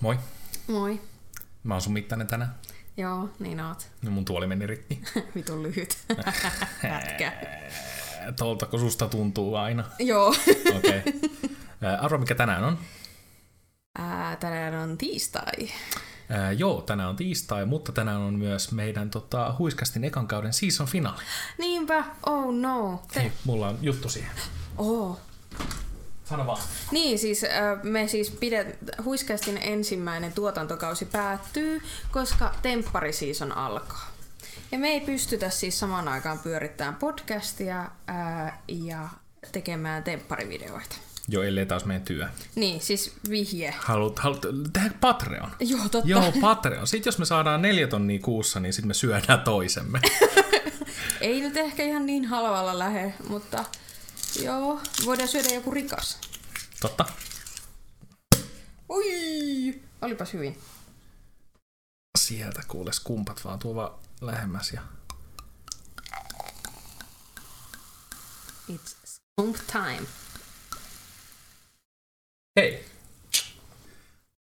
Moi, Moi. mä oon sun mittainen tänään. Joo, niin oot. No mun tuoli meni rikki. Vitun lyhyt. Pätkä. Toltako susta tuntuu aina? Joo. Okei. Okay. Arvo, mikä tänään on? Ää, tänään on tiistai. Ää, joo, tänään on tiistai, mutta tänään on myös meidän tota, huiskastin ekan kauden season finaali. Niinpä, oh no. Te... Hei, mulla on juttu siihen. Oh. Sano vaan. Niin, siis äh, me siis pidet, Huiskastin ensimmäinen tuotantokausi päättyy, koska temppari-season alkaa. Ja me ei pystytä siis samaan aikaan pyörittämään podcastia ää, ja tekemään tempparivideoita. Joo, ellei taas meidän työ. Niin, siis vihje. Haluat, haluat tehdä Patreon? Joo, totta. Joo, Patreon. Sitten jos me saadaan neljä tonnia kuussa, niin sitten me syödään toisemme. Ei nyt ehkä ihan niin halvalla lähe, mutta joo, voidaan syödä joku rikas. Totta. Ui, olipas hyvin. Sieltä kuules kumpat vaan tuo vaan lähemmäs ja It's scoop time. Hei!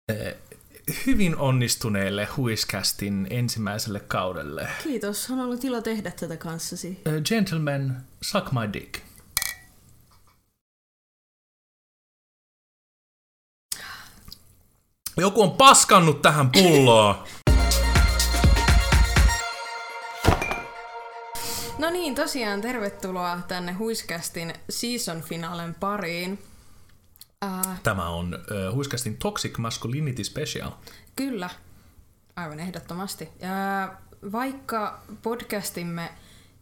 Eh, Hyvin onnistuneelle Huiscastin ensimmäiselle kaudelle. Kiitos, on ollut ilo tehdä tätä kanssasi. Eh, Gentlemen, suck my dick. Joku on paskannut tähän pulloa. No niin, tosiaan tervetuloa tänne Huiskästin season finalen pariin. Äh, Tämä on uh, Huiscastin Toxic Masculinity Special. kyllä, aivan ehdottomasti. Ja vaikka podcastimme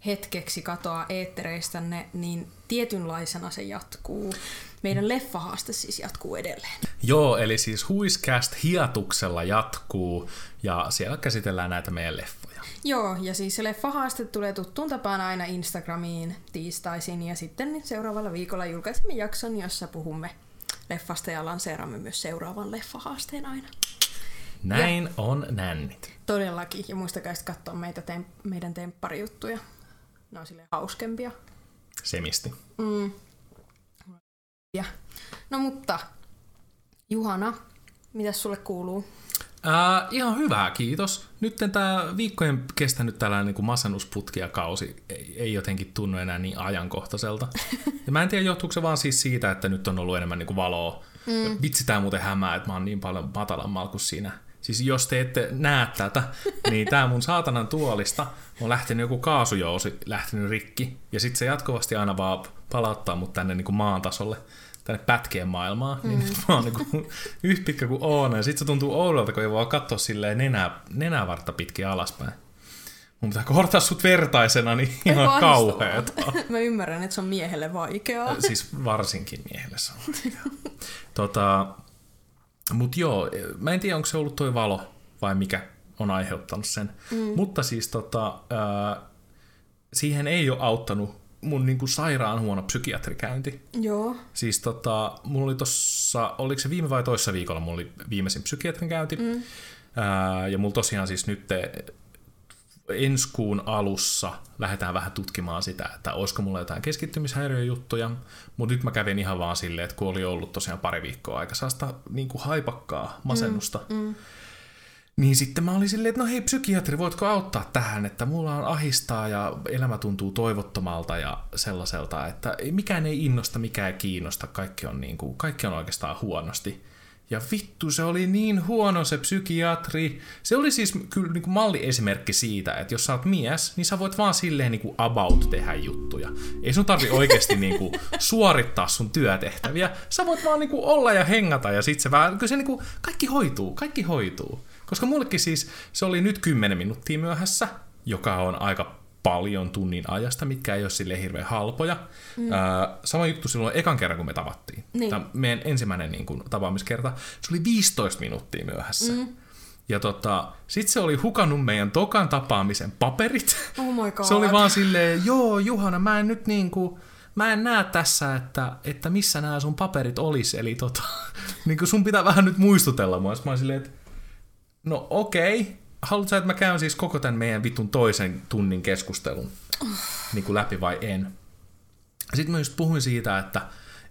hetkeksi katoaa eettereistänne, niin tietynlaisena se jatkuu. Meidän leffahaaste siis jatkuu edelleen. Joo, eli siis Huiscast hiatuksella jatkuu ja siellä käsitellään näitä meidän leffoja. Joo, ja siis se leffahaaste tulee tuttuun tapaan aina Instagramiin tiistaisin ja sitten seuraavalla viikolla julkaisemme jakson, jossa puhumme leffasta ja lanseeraamme myös seuraavan leffahaasteen aina. Näin ja. on nännit. Todellakin, ja muistakaa sitten katsoa meitä tem- meidän tempparijuttuja. Ne on silleen hauskempia. Semisti. Mm. Ja. No mutta, Juhana, mitä sulle kuuluu? Ää, ihan hyvää, kiitos. Nyt tämä viikkojen kestänyt tällainen niin masennusputki ja kausi ei, ei jotenkin tunnu enää niin ajankohtaiselta. Ja mä en tiedä, johtuuko se vaan siis siitä, että nyt on ollut enemmän niin kuin valoa. Mm. Ja vitsi tää muuten hämää, että mä oon niin paljon matalammalla kuin siinä. Siis jos te ette näe tätä, niin tää mun saatanan tuolista on lähtenyt joku kaasujousi lähtenyt rikki. Ja sitten se jatkuvasti aina vaan palauttaa mut tänne niin kuin maan tasolle tänne pätkien maailmaan, mm. niin nyt mä oon niinku yhtä pitkä kuin Oona, ja sit se tuntuu oudolta, kun ei voi katsoa silleen nenää, nenävartta pitkin alaspäin. Mun pitää kohdata sut vertaisena, niin ihan kauheeta. Mä ymmärrän, että se on miehelle vaikeaa. Siis varsinkin miehelle se on vaikeaa. tota, mut joo, mä en tiedä, onko se ollut toi valo vai mikä on aiheuttanut sen. Mm. Mutta siis tota, ää, siihen ei ole auttanut mun niinku sairaan huono psykiatrikäynti. Joo. Siis tota, mulla oli tossa, oliko se viime vai toissa viikolla, mulla oli viimeisin psykiatrin käynti. Mm. Ää, ja mulla tosiaan siis nyt te, ensi kuun alussa lähdetään vähän tutkimaan sitä, että olisiko mulla jotain keskittymishäiriöjuttuja, mutta nyt mä kävin ihan vaan silleen, että kun oli ollut tosiaan pari viikkoa aika saasta niin kuin haipakkaa masennusta, mm, mm. Niin sitten mä olin silleen, että no hei psykiatri, voitko auttaa tähän, että mulla on ahistaa ja elämä tuntuu toivottomalta ja sellaiselta, että mikään ei innosta, mikään ei kiinnosta, kaikki on, niin kuin, kaikki on oikeastaan huonosti. Ja vittu, se oli niin huono se psykiatri. Se oli siis kyllä niin kuin malliesimerkki siitä, että jos sä oot mies, niin sä voit vaan silleen niin kuin about tehdä juttuja. Ei sun tarvi oikeasti niin kuin suorittaa sun työtehtäviä. Sä voit vaan niin kuin olla ja hengata ja sit se vähän, kyllä se niin kuin, kaikki hoituu, kaikki hoituu. Koska mullekin siis se oli nyt 10 minuuttia myöhässä, joka on aika paljon tunnin ajasta, mitkä ei ole sille hirveän halpoja. Mm. Äh, sama juttu silloin ekan kerran, kun me tavattiin. Niin. Tämä meidän ensimmäinen niin kuin, tapaamiskerta, se oli 15 minuuttia myöhässä. Mm. Ja tota, sit se oli hukannut meidän tokan tapaamisen paperit. Oh my God. Se oli vaan silleen, joo Juhana, mä en nyt niinku, mä en näe tässä, että, että missä nämä sun paperit olis. Eli tota, niin sun pitää vähän nyt muistutella mua. Sitten mä silleen, että no okei, okay. haluatko että mä käyn siis koko tämän meidän vitun toisen tunnin keskustelun niin kuin läpi vai en? Sitten mä just puhuin siitä, että,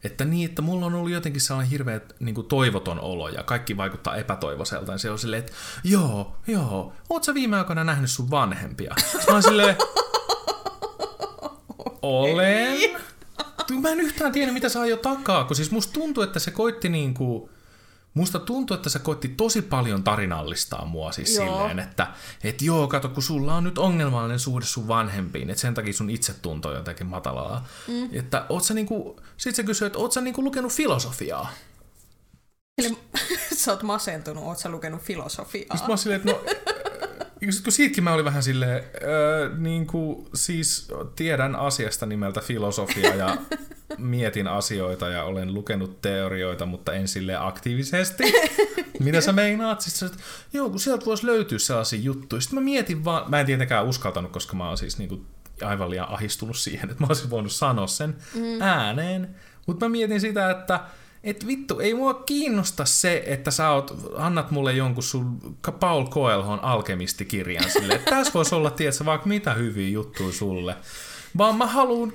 että niin, että mulla on ollut jotenkin sellainen hirveä niin kuin toivoton olo ja kaikki vaikuttaa epätoivoiselta. Ja se on silleen, että joo, joo, oot sä viime aikoina nähnyt sun vanhempia? Sitten mä oon silleen, olen. Mä en yhtään tiedä, mitä saa jo takaa, kun siis musta tuntuu, että se koitti niin kuin, Musta tuntuu, että se koitti tosi paljon tarinallistaa mua siis joo. silleen, että et joo, kato, kun sulla on nyt ongelmallinen suhde sun vanhempiin, että sen takia sun itsetunto on jotenkin matalaa. Mm. Että oot sä niinku, sit se kysyy, että oot sä niinku lukenut filosofiaa? Eli sä oot masentunut, oot sä lukenut filosofiaa? Sitten mä oon silleen, että no, kun siitäkin mä olin vähän silleen, öö, niin kuin, siis tiedän asiasta nimeltä filosofia ja mietin asioita ja olen lukenut teorioita, mutta en sille aktiivisesti. Mitä sä meinaat? Sitten että joo, kun sieltä voisi löytyä sellaisia juttuja. Sitten mä mietin vaan, mä en tietenkään uskaltanut, koska mä oon siis niin kuin aivan liian ahistunut siihen, että mä olisin voinut sanoa sen mm. ääneen. Mutta mä mietin sitä, että et vittu, ei mua kiinnosta se, että sä oot, annat mulle jonkun sun Paul Coelhon alkemistikirjan sille, tässä voisi olla, tiedätkö, vaikka mitä hyviä juttuja sulle. Vaan mä haluan,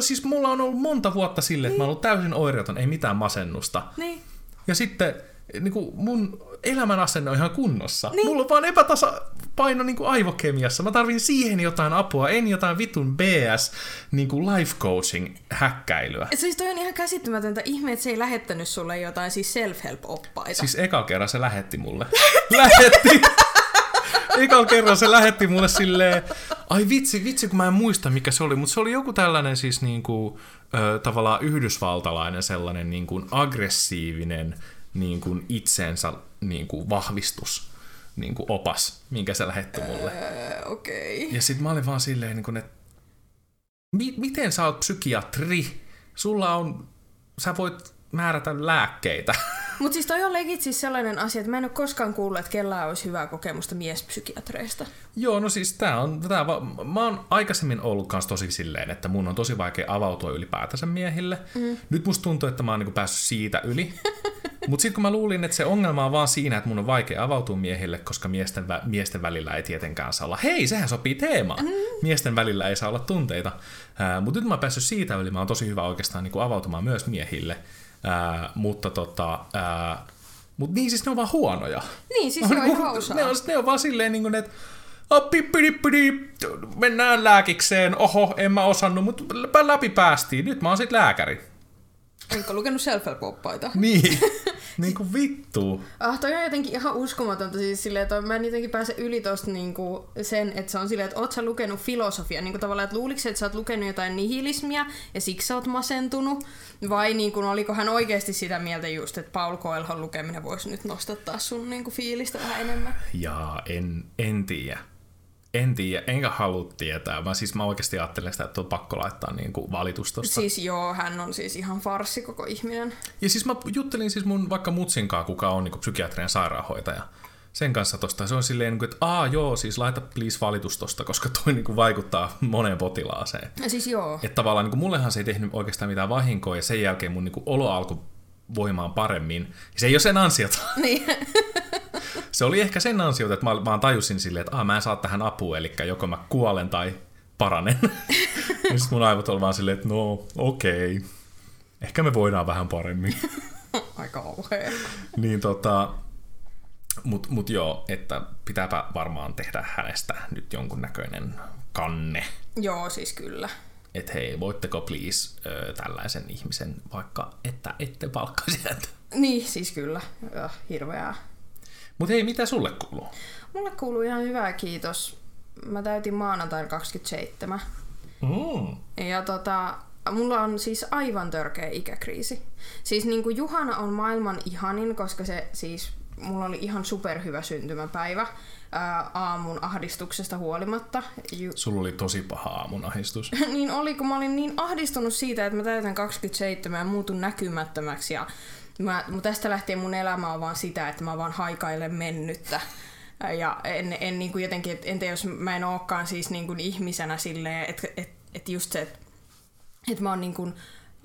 siis mulla on ollut monta vuotta sille, että mä oon täysin oireeton, ei mitään masennusta. Niin. Ja sitten niin kuin mun elämän asenne on ihan kunnossa. Niin. Mulla on vaan epätasapaino niin kuin aivokemiassa. Mä tarvin siihen jotain apua, en jotain vitun BS niin kuin life coaching häkkäilyä. Et siis toi on ihan käsittämätöntä ihme, että se ei lähettänyt sulle jotain siis self-help-oppaita. Siis eka kerran se lähetti mulle. lähetti! Ekalla kerran se lähetti mulle silleen, ai vitsi, vitsi kun mä en muista mikä se oli, mutta se oli joku tällainen siis niinku, ö, tavallaan yhdysvaltalainen sellainen niinku aggressiivinen niin kuin itsensä niin kuin vahvistus niin kuin opas, minkä se lähetti mulle. Öö, okay. Ja sitten mä olin vaan silleen, niin kuin, että mi- miten sä oot psykiatri? Sulla on, sä voit määrätä lääkkeitä. Mutta siis toi on legit siis sellainen asia, että mä en ole koskaan kuullut, että kellään olisi hyvää kokemusta miespsykiatreista. Joo, no siis tää on, tää, mä oon aikaisemmin ollut kans tosi silleen, että mun on tosi vaikea avautua ylipäätänsä miehille. Mm. Nyt musta tuntuu, että mä oon niinku päässyt siitä yli. Mutta sitten kun mä luulin, että se ongelma on vaan siinä, että mun on vaikea avautua miehille, koska miesten, vä- miesten välillä ei tietenkään saa olla, hei, sehän sopii teemaan. Mm. Miesten välillä ei saa olla tunteita. Mutta nyt mä oon päässyt siitä yli, mä oon tosi hyvä oikeastaan niin kuin avautumaan myös miehille. Ää, mutta tota, ää, mut niin siis ne on vaan huonoja. Niin, siis se on ihan osaa. Ne on, ne on vaan silleen niin kuin, että oh, mennään lääkikseen, oho, en mä osannut, mutta läpi päästiin, nyt mä oon sit lääkäri. Enkä lukenut self help Niin, niin kuin vittu. Ah, toi on jotenkin ihan uskomatonta siis silleen, että mä en jotenkin pääse yli tosta niinku sen, että se on silleen, että oot sä lukenut filosofia, niin kuin tavallaan, että luuliko että sä oot lukenut jotain nihilismia ja siksi sä oot masentunut, vai niin kuin, oliko hän oikeasti sitä mieltä just, että Paul Coelhon lukeminen voisi nyt nostattaa sun niin kuin fiilistä vähän enemmän? Jaa, en, en tiedä. En tiedä, enkä halua tietää. Mä siis mä oikeasti ajattelen sitä, että on pakko laittaa niin kuin valitus tosta. Siis joo, hän on siis ihan farsi koko ihminen. Ja siis mä juttelin siis mun vaikka mutsinkaa, kuka on niin psykiatrian sairaanhoitaja. Sen kanssa tosta. Se on silleen, niin kuin, että aa joo, siis laita please valitus tosta, koska toi niin kuin vaikuttaa moneen potilaaseen. Ja siis joo. Että tavallaan niin kuin, mullehan se ei tehnyt oikeastaan mitään vahinkoa ja sen jälkeen mun niin kuin, olo alkoi voimaan paremmin. Ja se ei ole sen ansiota. Niin. se oli ehkä sen ansiota, että mä vaan tajusin silleen, että ah, mä en saa tähän apua, eli joko mä kuolen tai paranen. ja sitten mun aivot oli vaan silleen, että no okei, okay. ehkä me voidaan vähän paremmin. Aika kauhea. niin tota, mut, mut joo, että pitääpä varmaan tehdä hänestä nyt jonkunnäköinen kanne. Joo, siis kyllä. Että hei, voitteko please ö, tällaisen ihmisen, vaikka että ette palkkaisi häntä. Niin, siis kyllä. Ja, hirveää. Mutta hei, mitä sulle kuuluu? Mulle kuuluu ihan hyvää, kiitos. Mä täytin maanantaina 27. Mm. Ja tota, mulla on siis aivan törkeä ikäkriisi. Siis niin kuin Juhana on maailman ihanin, koska se siis, mulla oli ihan superhyvä syntymäpäivä ää, aamun ahdistuksesta huolimatta. Ju- Sulla oli tosi paha aamun ahdistus. niin oli, kun mä olin niin ahdistunut siitä, että mä täytän 27 ja muutun näkymättömäksi ja Mä, tästä lähtien mun elämä on vaan sitä, että mä vaan haikailen mennyttä. Ja en, en niin kuin jotenkin, entä jos mä en olekaan siis niin kuin ihmisenä silleen, että et, et just se, että et mä oon niin kuin,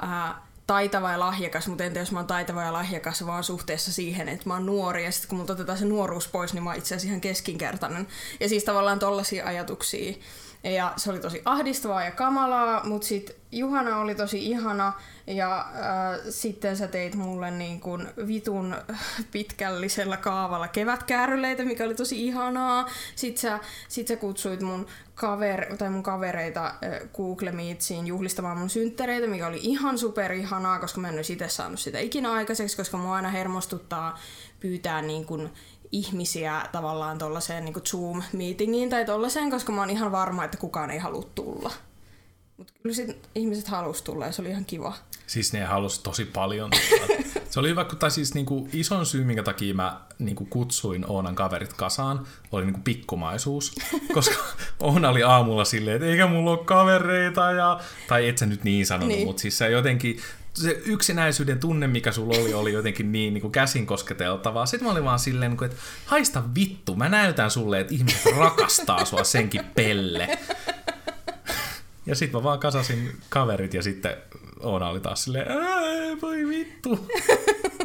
ää, taitava ja lahjakas, mutta entä jos mä oon taitava ja lahjakas vaan suhteessa siihen, että mä oon nuori ja sitten kun multa otetaan se nuoruus pois, niin mä oon itse asiassa ihan keskinkertainen. Ja siis tavallaan tollaisia ajatuksia Ja se oli tosi ahdistavaa ja kamalaa, mutta sitten Juhana oli tosi ihana ja äh, sitten sä teit mulle niin kuin vitun pitkällisellä kaavalla kevätkääröleitä, mikä oli tosi ihanaa. Sitten sä, sit sä kutsuit mun, kaver, tai mun kavereita äh, Google Meetsiin juhlistamaan mun synttäreitä, mikä oli ihan super ihanaa, koska mä en olisi itse saanut sitä ikinä aikaiseksi, koska mua aina hermostuttaa pyytää niin kuin ihmisiä tavallaan tuollaiseen niin Zoom-meetingiin tai tuollaiseen, koska mä oon ihan varma, että kukaan ei halua tulla. Mutta kyllä sit ihmiset halusi tulla ja se oli ihan kiva. Siis ne halusi tosi paljon. se oli hyvä, tai siis niinku ison syy, minkä takia mä niinku kutsuin Oonan kaverit kasaan, oli niinku pikkumaisuus. Koska Oona oli aamulla silleen, että eikä mulla ole kavereita, ja... tai et sä nyt niin sanonut, niin. mutta siis se jotenkin se yksinäisyyden tunne, mikä sulla oli, oli jotenkin niin, niin kuin käsin kosketeltavaa. Sitten mä olin vaan silleen, että haista vittu, mä näytän sulle, että ihmiset rakastaa sua senkin pelle. Ja sitten mä vaan kasasin kaverit ja sitten Oona oli taas silleen, voi vittu.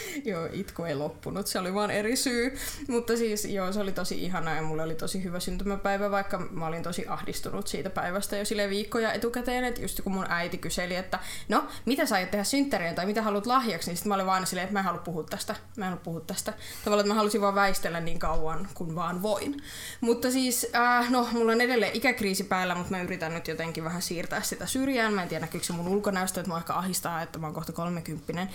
joo, itku ei loppunut, se oli vaan eri syy. Mutta siis joo, se oli tosi ihanaa ja mulla oli tosi hyvä syntymäpäivä, vaikka mä olin tosi ahdistunut siitä päivästä jo sille viikkoja etukäteen, että just kun mun äiti kyseli, että no, mitä sä aiot tehdä synttäreen tai mitä haluat lahjaksi, niin sitten mä olin vaan silleen, että mä en halua puhua tästä, mä en halua puhua tästä. Tavallaan, että mä halusin vaan väistellä niin kauan kuin vaan voin. Mutta siis, äh, no, mulla on edelleen ikäkriisi päällä, mutta mä yritän nyt jotenkin vähän siirtää sitä syrjään. Mä en tiedä, näkyykö se mun ulkonäöstä, että mä ehkä ahistaa, että mä oon kohta kolmekymppinen.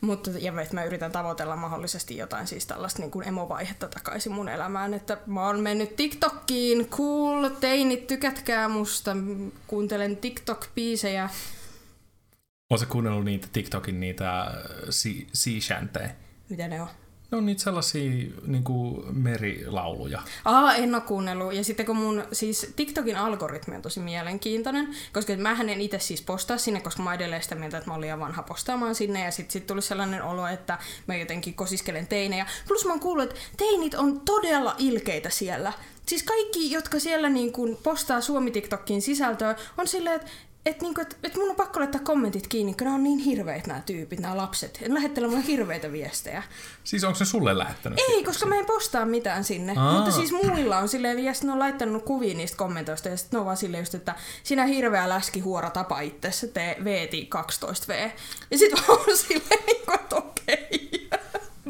Mutta, ja mä yritän tavoitella mahdollisesti jotain siis tällaista niin kuin emovaihetta takaisin mun elämään. Että mä oon mennyt TikTokkiin, cool, teinit, tykätkää musta, kuuntelen TikTok-biisejä. Oletko kuunnellut niitä TikTokin niitä sea shanteja? Mitä ne on? Ne on niitä sellaisia niin kuin merilauluja. Aa, en ole kuunnellut. Ja sitten kun mun, siis TikTokin algoritmi on tosi mielenkiintoinen, koska mä en itse siis postaa sinne, koska mä edelleen sitä mieltä, että mä olin liian vanha postaamaan sinne. Ja sitten sit tuli sellainen olo, että mä jotenkin kosiskelen teinejä. Plus mä oon kuullut, että teinit on todella ilkeitä siellä. Siis kaikki, jotka siellä niin kun postaa Suomi TikTokin sisältöä, on silleen, että että niinku, et, et mun on pakko laittaa kommentit kiinni, kun nämä on niin hirveät nämä tyypit, nämä lapset. En lähettele mulle hirveitä viestejä. Siis onko se sulle lähettänyt? Ei, koska mä en postaa mitään sinne. Aa. Mutta siis muilla on silleen, ja ne on laittanut kuvia niistä kommentoista, ja sitten ne on vaan silleen just, että sinä hirveä läski huora tapa itsessä, te veeti 12V. Ja sitten on silleen, niinku, että okei.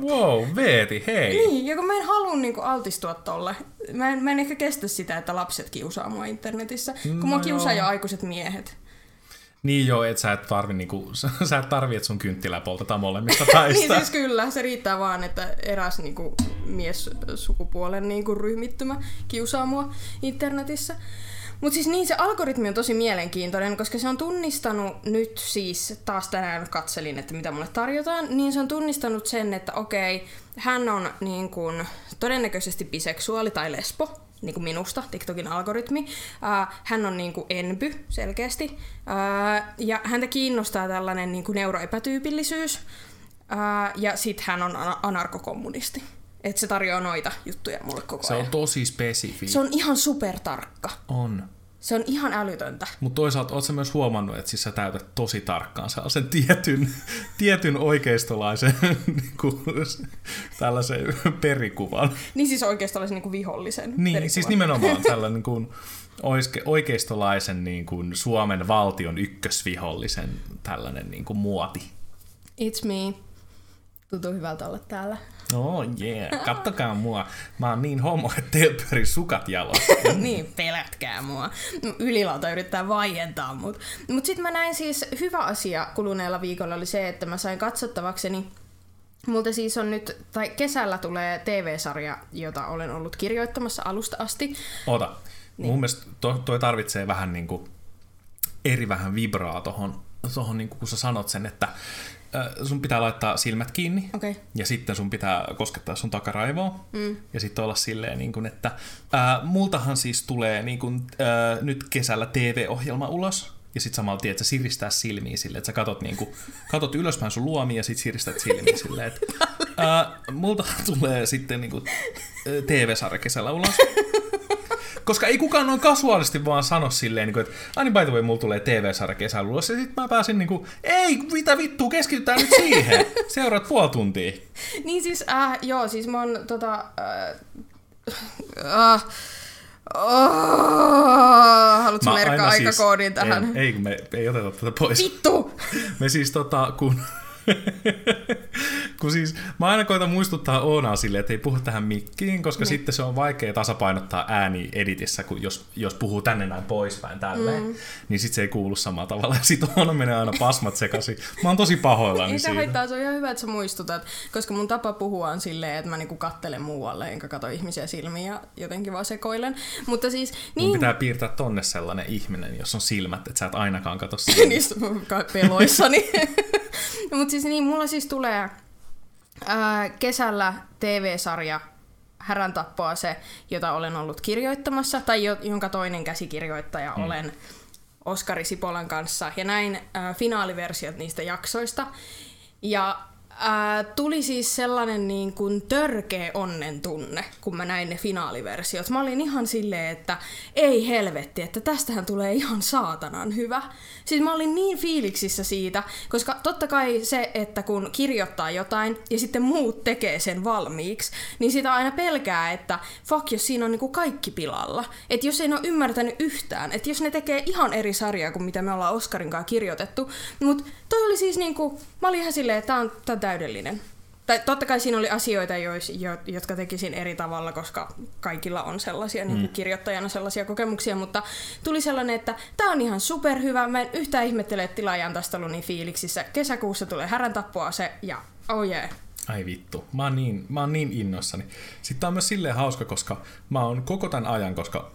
Wow, veeti, hei. Niin, ja kun mä en halua niinku altistua tolle. Mä en, mä en ehkä kestä sitä, että lapset kiusaa mua internetissä, kun no mua kiusaa jo aikuiset miehet. Niin joo, että sä et tarvi, niinku, sä et tarvi, että sun kynttilä poltetaan molemmista päistä. niin siis kyllä, se riittää vaan, että eräs niinku, mies sukupuolen niinku, ryhmittymä kiusaa mua internetissä. Mutta siis niin, se algoritmi on tosi mielenkiintoinen, koska se on tunnistanut nyt siis, taas tänään katselin, että mitä mulle tarjotaan, niin se on tunnistanut sen, että okei, hän on niin kuin, todennäköisesti biseksuaali tai lesbo, niin kuin minusta, TikTokin algoritmi. Uh, hän on niin kuin enpy selkeästi. Uh, ja häntä kiinnostaa tällainen niin kuin neuroepätyypillisyys. Uh, ja sitten hän on anarkokommunisti. Että se tarjoaa noita juttuja mulle koko se ajan. Se on tosi spesifi. Se on ihan supertarkka. On. Se on ihan älytöntä. Mutta toisaalta oletko myös huomannut, että siis sä täytät tosi tarkkaan sellaisen tietyn, tietyn oikeistolaisen niin kuin, tällaisen perikuvan. Niin siis oikeistolaisen niin kuin vihollisen Niin, perikuvan. siis nimenomaan tällainen niin kuin, oikeistolaisen niin kuin, Suomen valtion ykkösvihollisen tällainen niin kuin, muoti. It's me. Tuntuu hyvältä olla täällä. Oh yeah, kattokaa mua. Mä oon niin homo, että teillä sukat jalossa. niin, pelätkää mua. Ylilauta yrittää vaientaa mut. Mut sit mä näin siis, hyvä asia kuluneella viikolla oli se, että mä sain katsottavakseni Multa siis on nyt, tai kesällä tulee TV-sarja, jota olen ollut kirjoittamassa alusta asti. Ota. Niin. Mun mielestä to, toi tarvitsee vähän niinku eri vähän vibraa tohon, tohon niinku, kun sä sanot sen, että sun pitää laittaa silmät kiinni okay. ja sitten sun pitää koskettaa sun takaraivoa mm. ja sitten olla silleen, niin kun, että ää, multahan siis tulee niin kun, ää, nyt kesällä TV-ohjelma ulos ja sitten samalla tiedät, että sä siristää silmiä silleen, että sä katot, niin kun, katot ylöspäin sun luomia ja sitten siristät silmiä silleen, että ää, multa tulee sitten niin kun, TV-sarja kesällä ulos koska ei kukaan noin kasuaalisti vaan sano silleen, niin kuin, että Ani by the way, mulla tulee TV-sarja kesällä ulos, ja sit mä pääsin niin kuin, ei, mitä vittua, keskitytään nyt siihen. Seuraat puoli tuntia. niin siis, äh, joo, siis mä oon tota... Äh, äh, Oh, haluatko merkkaa aina siis- aikakoodin tähän? Ei, ei, kun me ei oteta tätä pois. Vittu! Me siis tota, kun... kun siis mä aina koitan muistuttaa Oonaa silleen, että ei puhu tähän mikkiin, koska niin. sitten se on vaikea tasapainottaa ääni editissä, kun jos, jos puhuu tänne näin poispäin tälleen, mm. niin sitten se ei kuulu samalla tavalla. Ja sit Oona menee aina pasmat sekaisin. Mä oon tosi pahoillani Ei se siitä. haittaa, se on ihan hyvä, että sä muistutat, koska mun tapa puhua on silleen, että mä niinku kattelen muualle, enkä kato ihmisiä silmiin ja jotenkin vaan sekoilen. Mutta siis, Mun niin, pitää piirtää tonne sellainen ihminen, jos on silmät, että sä et ainakaan katso sinne. niistä peloissani. Mutta siis niin, mulla siis tulee ää, kesällä TV-sarja Härän tappoa se, jota olen ollut kirjoittamassa, tai jo, jonka toinen käsikirjoittaja hmm. olen Oskari Sipolan kanssa, ja näin ää, finaaliversiot niistä jaksoista. Ja ää, tuli siis sellainen niin kuin törkeä onnen tunne, kun mä näin ne finaaliversiot. Mä olin ihan silleen, että ei helvetti, että tästähän tulee ihan saatanan hyvä. Siis mä olin niin fiiliksissä siitä, koska totta kai se, että kun kirjoittaa jotain ja sitten muut tekee sen valmiiksi, niin sitä aina pelkää, että fuck, jos siinä on niinku kaikki pilalla. Että jos ei ole ymmärtänyt yhtään, että jos ne tekee ihan eri sarjaa kuin mitä me ollaan Oskarin kanssa kirjoitettu. Mutta toi oli siis niinku, mä olin ihan silleen, että tää on, on täydellinen. Tai totta kai siinä oli asioita, jois, jo, jotka tekisin eri tavalla, koska kaikilla on sellaisia mm. niin kuin kirjoittajana sellaisia kokemuksia, mutta tuli sellainen, että tämä on ihan superhyvä. Mä en yhtään ihmettele, että tilaajan tästä ollut niin fiiliksissä. Kesäkuussa tulee härän tappoa se ja oh yeah. Ai vittu, mä oon niin, mä oon niin innoissani. Sitten tää on myös silleen hauska, koska mä oon koko tämän ajan, koska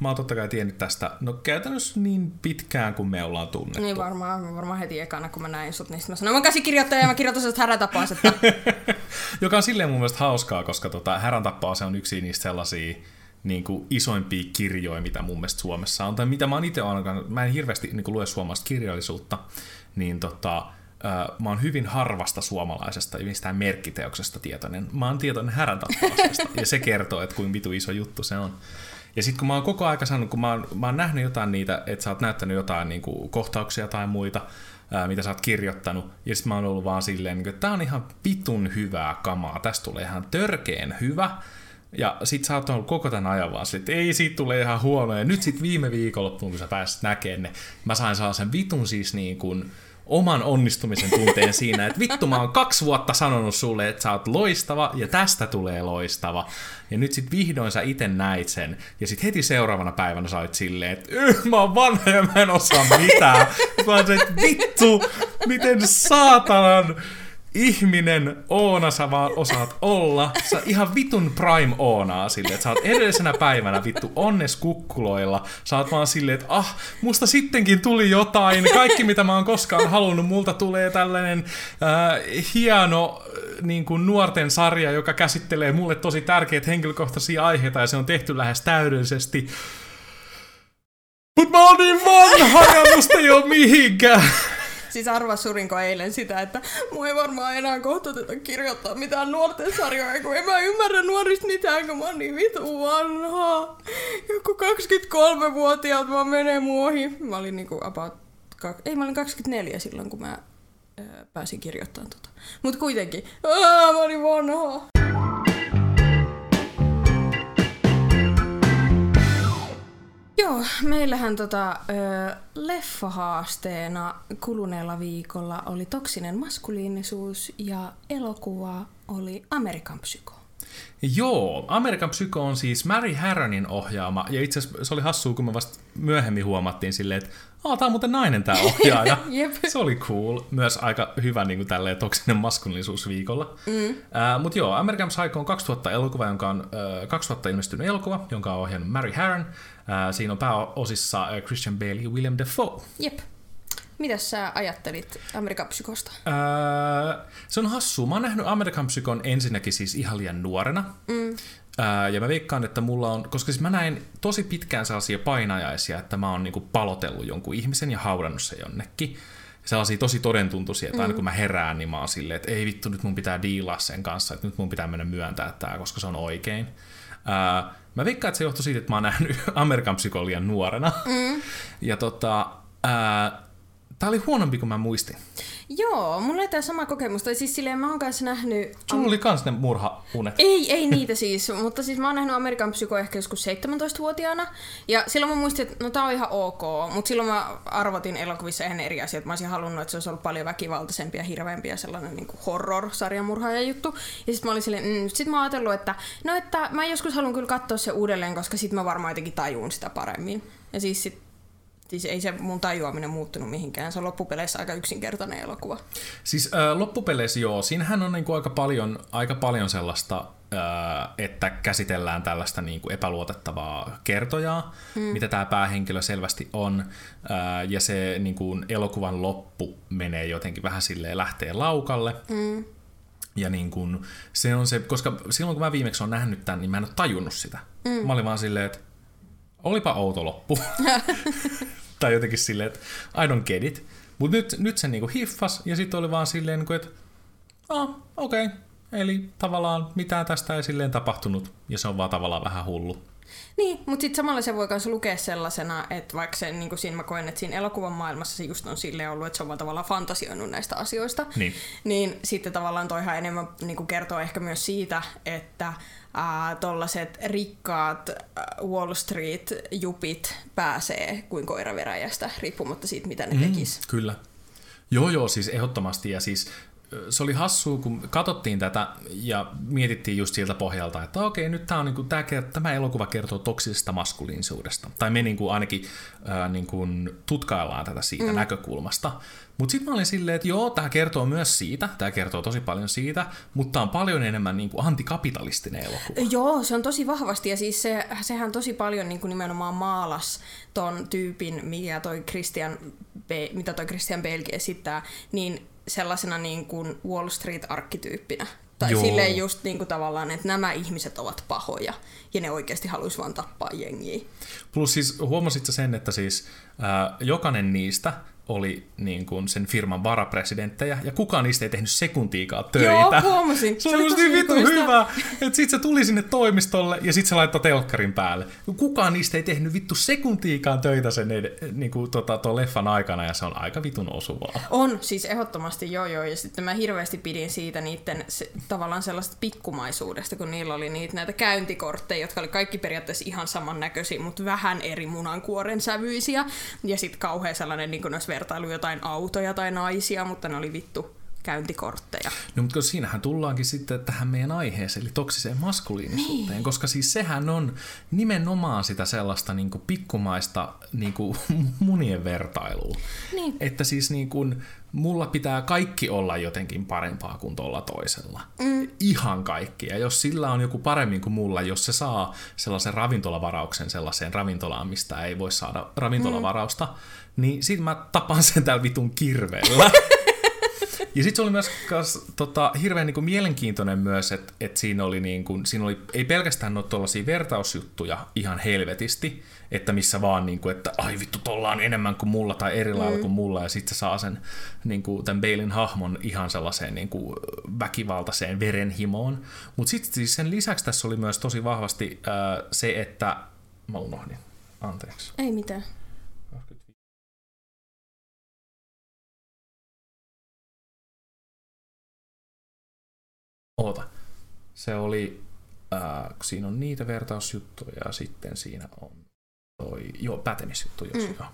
mä oon totta kai tiennyt tästä, no käytännössä niin pitkään kuin me ollaan tunnettu. Niin varmaan, varmaan heti ekana, kun mä näin sut, niin mä sanoin, mä oon käsikirjoittaja ja mä kirjoitan tappoa, että Joka on silleen mun mielestä hauskaa, koska tota, Härän tappaa se on yksi niistä sellaisia niin kuin isoimpia kirjoja, mitä mun mielestä Suomessa on, tai mitä mä oon itse ainakaan, mä en hirveästi niin kuin lue suomalaista kirjallisuutta, niin tota, mä oon hyvin harvasta suomalaisesta ja mistään merkkiteoksesta tietoinen. Mä oon tietoinen härän ja se kertoo, että kuinka vitu iso juttu se on. Ja sitten kun mä oon koko aika sanonut, kun mä oon, mä oon nähnyt jotain niitä, että sä oot näyttänyt jotain niin kuin kohtauksia tai muita, ää, mitä sä oot kirjoittanut, ja sitten mä oon ollut vaan silleen, niin kuin, että tää on ihan vitun hyvää kamaa, tästä tulee ihan törkeen hyvä, ja sit sä oot ollut koko tämän ajan vaan että ei siitä tule ihan huono, ja nyt sit viime viikonloppuun, kun sä pääsit näkemään ne, mä sain sellaisen vitun siis niin kuin, oman onnistumisen tunteen siinä, että vittu mä oon kaksi vuotta sanonut sulle, että sä oot loistava ja tästä tulee loistava. Ja nyt sit vihdoin sä itse näit sen. Ja sit heti seuraavana päivänä sä olit silleen, että "Yh, mä oon vanha ja mä en osaa mitään. Mä oon se, että vittu, miten saatanan ihminen Oona sä vaan osaat olla. Sä ihan vitun prime Oonaa silleen, että sä oot edellisenä päivänä vittu onnes kukkuloilla. Sä oot vaan silleen, että ah, musta sittenkin tuli jotain. Kaikki mitä mä oon koskaan halunnut, multa tulee tällainen äh, hieno äh, niin kuin nuorten sarja, joka käsittelee mulle tosi tärkeitä henkilökohtaisia aiheita ja se on tehty lähes täydellisesti. Mut mä oon niin vanha ja musta ei oo mihinkään. Siis arvaa surinko eilen sitä, että mua ei varmaan enää kohta oteta kirjoittaa mitään nuorten sarjoja, kun en mä ymmärrä nuorista mitään, kun mä oon niin vitu vanha. Joku 23-vuotiaat vaan menee mun ohi. Mä olin niinku about... Ei, mä olin 24 silloin, kun mä pääsin kirjoittamaan tota. Mut kuitenkin. Aa, mä olin vanha. Joo, meillähän tota, ö, leffahaasteena kuluneella viikolla oli toksinen maskuliinisuus ja elokuva oli Amerikan Psyko. Joo, Amerikan Psyko on siis Mary Harronin ohjaama, ja itse asiassa se oli hassua, kun me vasta myöhemmin huomattiin silleen, että Aa, tää on muuten nainen tää ohjaaja. Jep. Se oli cool. Myös aika hyvä niin kuin tälleen toksinen maskuliinisuus viikolla. Mm. Uh, Mutta joo, American Psycho on 2000 elokuva, jonka on uh, 2000 ilmestynyt elokuva, jonka on ohjannut Mary Harron. Uh, siinä on pääosissa uh, Christian Bale ja William Dafoe. Jep. Mitäs sä ajattelit Amerikan Psykosta? Uh, se on hassua. Mä oon nähnyt American Psychon ensinnäkin siis ihan liian nuorena. Mm. Ää, ja mä veikkaan, että mulla on, koska siis mä näin tosi pitkään sellaisia painajaisia, että mä oon niinku palotellut jonkun ihmisen ja haudannut se jonnekin. Sellaisia tosi todentuntuisia, että aina kun mä herään, niin mä oon silleen, että ei vittu, nyt mun pitää diilaa sen kanssa, että nyt mun pitää mennä myöntää tää, koska se on oikein. Ää, mä veikkaan, että se johtui siitä, että mä oon nähnyt Amerikan psykolian nuorena. Mm. Ja tota, ää, Tää oli huonompi kuin mä muistin. Joo, mulla oli tämä sama kokemus. Tai siis silleen mä oon kanssa nähnyt... Sulla oli kans ne murhaunet. Ei, ei niitä siis, mutta siis mä oon nähnyt Amerikan psyko ehkä joskus 17-vuotiaana. Ja silloin mä muistin, että no tää on ihan ok, mutta silloin mä arvotin elokuvissa ihan eri asiat. Mä olisin halunnut, että se olisi ollut paljon väkivaltaisempi ja hirveämpi ja sellainen niin horror-sarjamurhaaja juttu. Ja sitten mä olin silleen, mm, sit mä oon ajatellut, että no että mä joskus haluan kyllä katsoa se uudelleen, koska sit mä varmaan jotenkin tajuun sitä paremmin. Ja siis sit Siis ei se mun tajuaminen muuttunut mihinkään. Se on loppupeleissä aika yksinkertainen elokuva. Siis äh, loppupeleissä joo, siinähän on niinku aika, paljon, aika paljon sellaista, äh, että käsitellään tällaista niinku epäluotettavaa kertojaa, hmm. mitä tämä päähenkilö selvästi on. Äh, ja se niinku, elokuvan loppu menee jotenkin vähän silleen lähtee laukalle. Hmm. Ja niin kun, se on se, koska silloin kun mä viimeksi on nähnyt tämän, niin mä en ole tajunnut sitä. Mm. Mä olin vaan silleen, että olipa outo loppu. tai jotenkin silleen, että I don't get it. Mutta nyt, nyt se niinku hiffas ja sitten oli vaan silleen, niinku, että ah, okei, okay. eli tavallaan mitään tästä ei silleen tapahtunut ja se on vaan tavallaan vähän hullu. Niin, mutta sitten samalla se voi myös lukea sellaisena, että vaikka se, niin siinä mä koen, että siinä elokuvan maailmassa se just on silleen ollut, että se on vaan tavallaan fantasioinut näistä asioista, niin, niin sitten tavallaan toihan enemmän niin kuin kertoo ehkä myös siitä, että tuollaiset rikkaat Wall Street-jupit pääsee kuin koiraveräjästä, riippumatta siitä, mitä ne mm, tekis. Kyllä. Joo, joo, siis ehdottomasti. Ja siis se oli hassua, kun katsottiin tätä ja mietittiin just siltä pohjalta, että okei, nyt tämä, on, niin kuin, tämä, tämä elokuva kertoo toksisesta maskuliinisuudesta. Tai me niin kuin, ainakin äh, niin kuin, tutkaillaan tätä siitä mm. näkökulmasta. Mutta sitten mä olin silleen, että joo, tämä kertoo myös siitä, tämä kertoo tosi paljon siitä, mutta on paljon enemmän niin kuin antikapitalistinen elokuva. Joo, se on tosi vahvasti ja siis se, sehän tosi paljon niin kuin nimenomaan maalas ton tyypin, mikä toi Christian, mitä toi Christian Belgi esittää, niin sellaisena niin kuin Wall Street-arkkityyppinä. Tai Joo. silleen just niin kuin tavallaan, että nämä ihmiset ovat pahoja ja ne oikeasti haluaisi vaan tappaa jengiä. Plus siis huomasitko sen, että siis äh, jokainen niistä oli niin kuin sen firman varapresidenttejä, ja kukaan niistä ei tehnyt sekuntiikaan töitä. Joo, huomasin. Se, se oli niin vitu hyvä, että sit se tuli sinne toimistolle, ja sit se laittoi telkkarin päälle. Kukaan niistä ei tehnyt vittu sekuntiikaan töitä sen niin kuin, tota, tuon leffan aikana, ja se on aika vitun osuvaa. On, siis ehdottomasti joo joo, ja sitten mä hirveästi pidin siitä niiden se, tavallaan sellaista pikkumaisuudesta, kun niillä oli niitä näitä käyntikortteja, jotka oli kaikki periaatteessa ihan samannäköisiä, mutta vähän eri munankuoren sävyisiä, ja sitten kauhean sellainen niin kuin vertailu jotain autoja tai naisia, mutta ne oli vittu käyntikortteja. No, mutta siinähän tullaankin sitten tähän meidän aiheeseen, eli toksiseen maskuliinisuuteen, niin. koska siis sehän on nimenomaan sitä sellaista niin kuin pikkumaista niin kuin munien vertailua. Niin. Että siis niin kuin, mulla pitää kaikki olla jotenkin parempaa kuin tuolla toisella. Mm. Ihan kaikki. Ja jos sillä on joku paremmin kuin mulla, jos se saa sellaisen ravintolavarauksen sellaiseen ravintolaan, mistä ei voi saada ravintolavarausta, mm. niin sit mä tapan sen täällä vitun kirveellä. Ja sitten se oli myös kas, tota, hirveän niin kuin, mielenkiintoinen myös, että et siinä, oli, niin kuin, siinä oli ei pelkästään ole tuollaisia vertausjuttuja ihan helvetisti, että missä vaan, niin kuin, että ai vittu, tuolla on enemmän kuin mulla tai eri lailla mm. kuin mulla, ja sitten se saa sen niin kuin, tämän Bailin hahmon ihan sellaiseen niin kuin, väkivaltaiseen verenhimoon. Mutta sitten siis sen lisäksi tässä oli myös tosi vahvasti äh, se, että mä unohdin, anteeksi. Ei mitään. Oota. Se oli, äh, kun siinä on niitä vertausjuttuja ja sitten siinä on toi, joo, pätemisjuttu, jos mm. joo.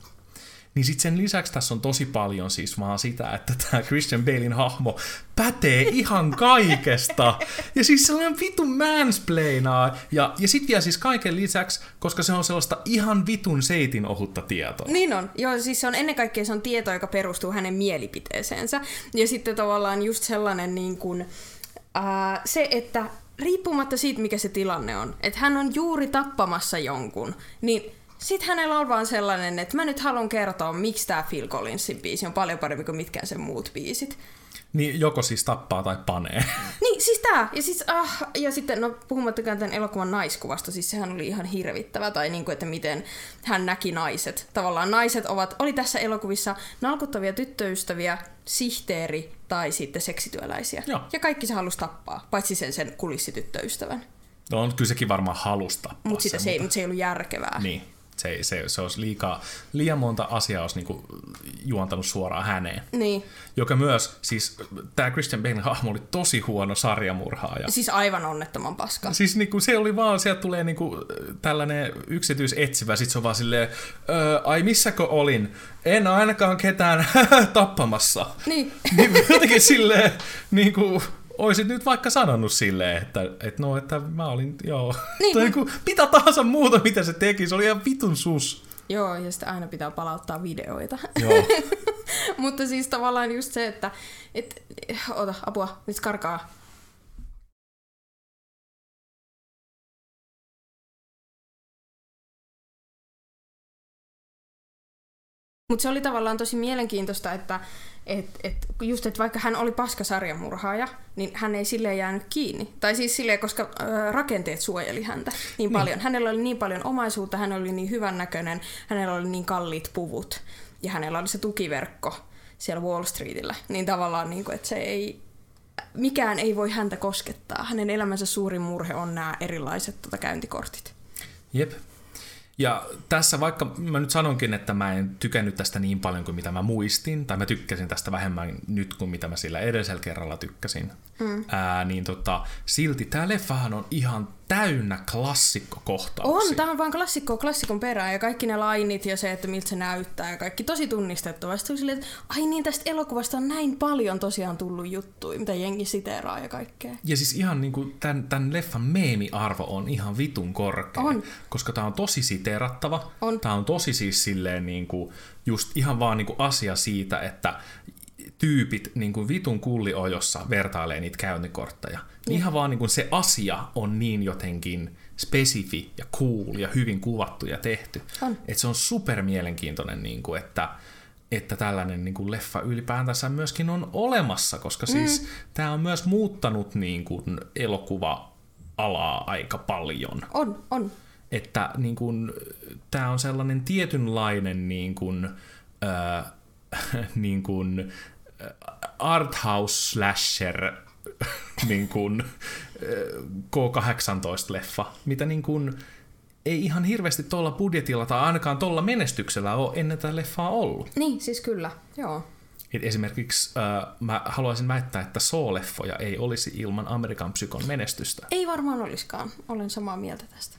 Niin sitten sen lisäksi tässä on tosi paljon siis vaan sitä, että tämä Christian Balein hahmo pätee ihan kaikesta. Ja siis sellainen vitun mansplainaa. Ja, ja sitten vielä siis kaiken lisäksi, koska se on sellaista ihan vitun seitin ohutta tietoa. Niin on. Joo, siis se on ennen kaikkea se on tieto, joka perustuu hänen mielipiteeseensä. Ja sitten tavallaan just sellainen niin kuin, ää, se, että riippumatta siitä, mikä se tilanne on, että hän on juuri tappamassa jonkun, niin sitten hänellä on vaan sellainen, että mä nyt haluan kertoa, miksi tämä Phil Collinsin biisi on paljon parempi kuin mitkään sen muut biisit. Niin joko siis tappaa tai panee. Niin, siis tää. Ja, siis, ah, ja sitten, no puhumattakaan tämän elokuvan naiskuvasta, siis sehän oli ihan hirvittävä, tai niin kuin, että miten hän näki naiset. Tavallaan naiset ovat, oli tässä elokuvissa nalkuttavia tyttöystäviä, sihteeri tai sitten seksityöläisiä. Joo. Ja kaikki se halusi tappaa, paitsi sen sen kulissityttöystävän. No on kyllä sekin varmaan halusta. Mut sitä se, mutta... Se ei ollut järkevää. Niin. Se, se, se olisi liikaa, liian monta asiaa olisi niinku juontanut suoraan häneen. Niin. Joka myös, siis tämä Christian Bale hahmo oli tosi huono sarjamurhaaja. Siis aivan onnettoman paska. Siis niinku, se oli vaan, sieltä tulee niinku, tällainen yksityisetsivä, sit se on vaan silleen, öö, ai missäkö olin? En ainakaan ketään tappamassa. Niin. niin jotenkin silleen, niinku, oisit nyt vaikka sanonut silleen, että, että no, että mä olin, joo. Niin. tai niinku, mitä tahansa muuta, mitä se teki, se oli ihan vitun sus. Joo, ja sitten aina pitää palauttaa videoita. Joo. Mutta siis tavallaan just se, että... Et, ota, apua, nyt karkaa. Mutta se oli tavallaan tosi mielenkiintoista, että et, et, just, että vaikka hän oli paskasarjamurhaaja, niin hän ei silleen jäänyt kiinni. Tai siis silleen, koska ö, rakenteet suojeli häntä niin paljon. Hänellä oli niin paljon omaisuutta, hän oli niin hyvännäköinen, hänellä oli niin kalliit puvut ja hänellä oli se tukiverkko siellä Wall Streetillä. Niin tavallaan, niin kuin, että se ei, mikään ei voi häntä koskettaa. Hänen elämänsä suurin murhe on nämä erilaiset tota, käyntikortit. Jep. Ja tässä vaikka mä nyt sanonkin, että mä en tykännyt tästä niin paljon kuin mitä mä muistin, tai mä tykkäsin tästä vähemmän nyt kuin mitä mä sillä edellisellä kerralla tykkäsin, mm. ää, niin tota, silti tää leffahan on ihan täynnä klassikkokohtauksia. On, tämä on vaan klassikko klassikon perään ja kaikki ne lainit ja se, että miltä se näyttää ja kaikki tosi tunnistettava. Sitten tuli silleen, että ai niin, tästä elokuvasta on näin paljon tosiaan tullut juttuja, mitä jengi siteeraa ja kaikkea. Ja siis ihan niin kuin tämän, tämän leffan meemiarvo on ihan vitun korkea. On. Koska tämä on tosi siteerattava. On. Tämä on tosi siis silleen niin kuin, just ihan vaan niin kuin asia siitä, että tyypit niin kuin vitun kulliojossa vertailee niitä käyntikortteja. Niin ihan vaan niin kuin se asia on niin jotenkin spesifi ja cool ja hyvin kuvattu ja tehty. On. Että se on super mielenkiintoinen, niin kuin, että, että tällainen niin kuin leffa ylipäätänsä myöskin on olemassa, koska siis mm. tämä on myös muuttanut niin kuin elokuva-alaa aika paljon. On, on. Että niin kuin, tämä on sellainen tietynlainen niin kuin, äh, niin kuin, arthouse slasher niin kuin, K18-leffa, mitä niin kuin, ei ihan hirveästi tuolla budjetilla tai ainakaan tuolla menestyksellä ole ennen tätä leffaa ollut. Niin, siis kyllä, joo. Et esimerkiksi äh, mä haluaisin väittää, että Saw-leffoja ei olisi ilman Amerikan psykon menestystä. Ei varmaan olisikaan, olen samaa mieltä tästä.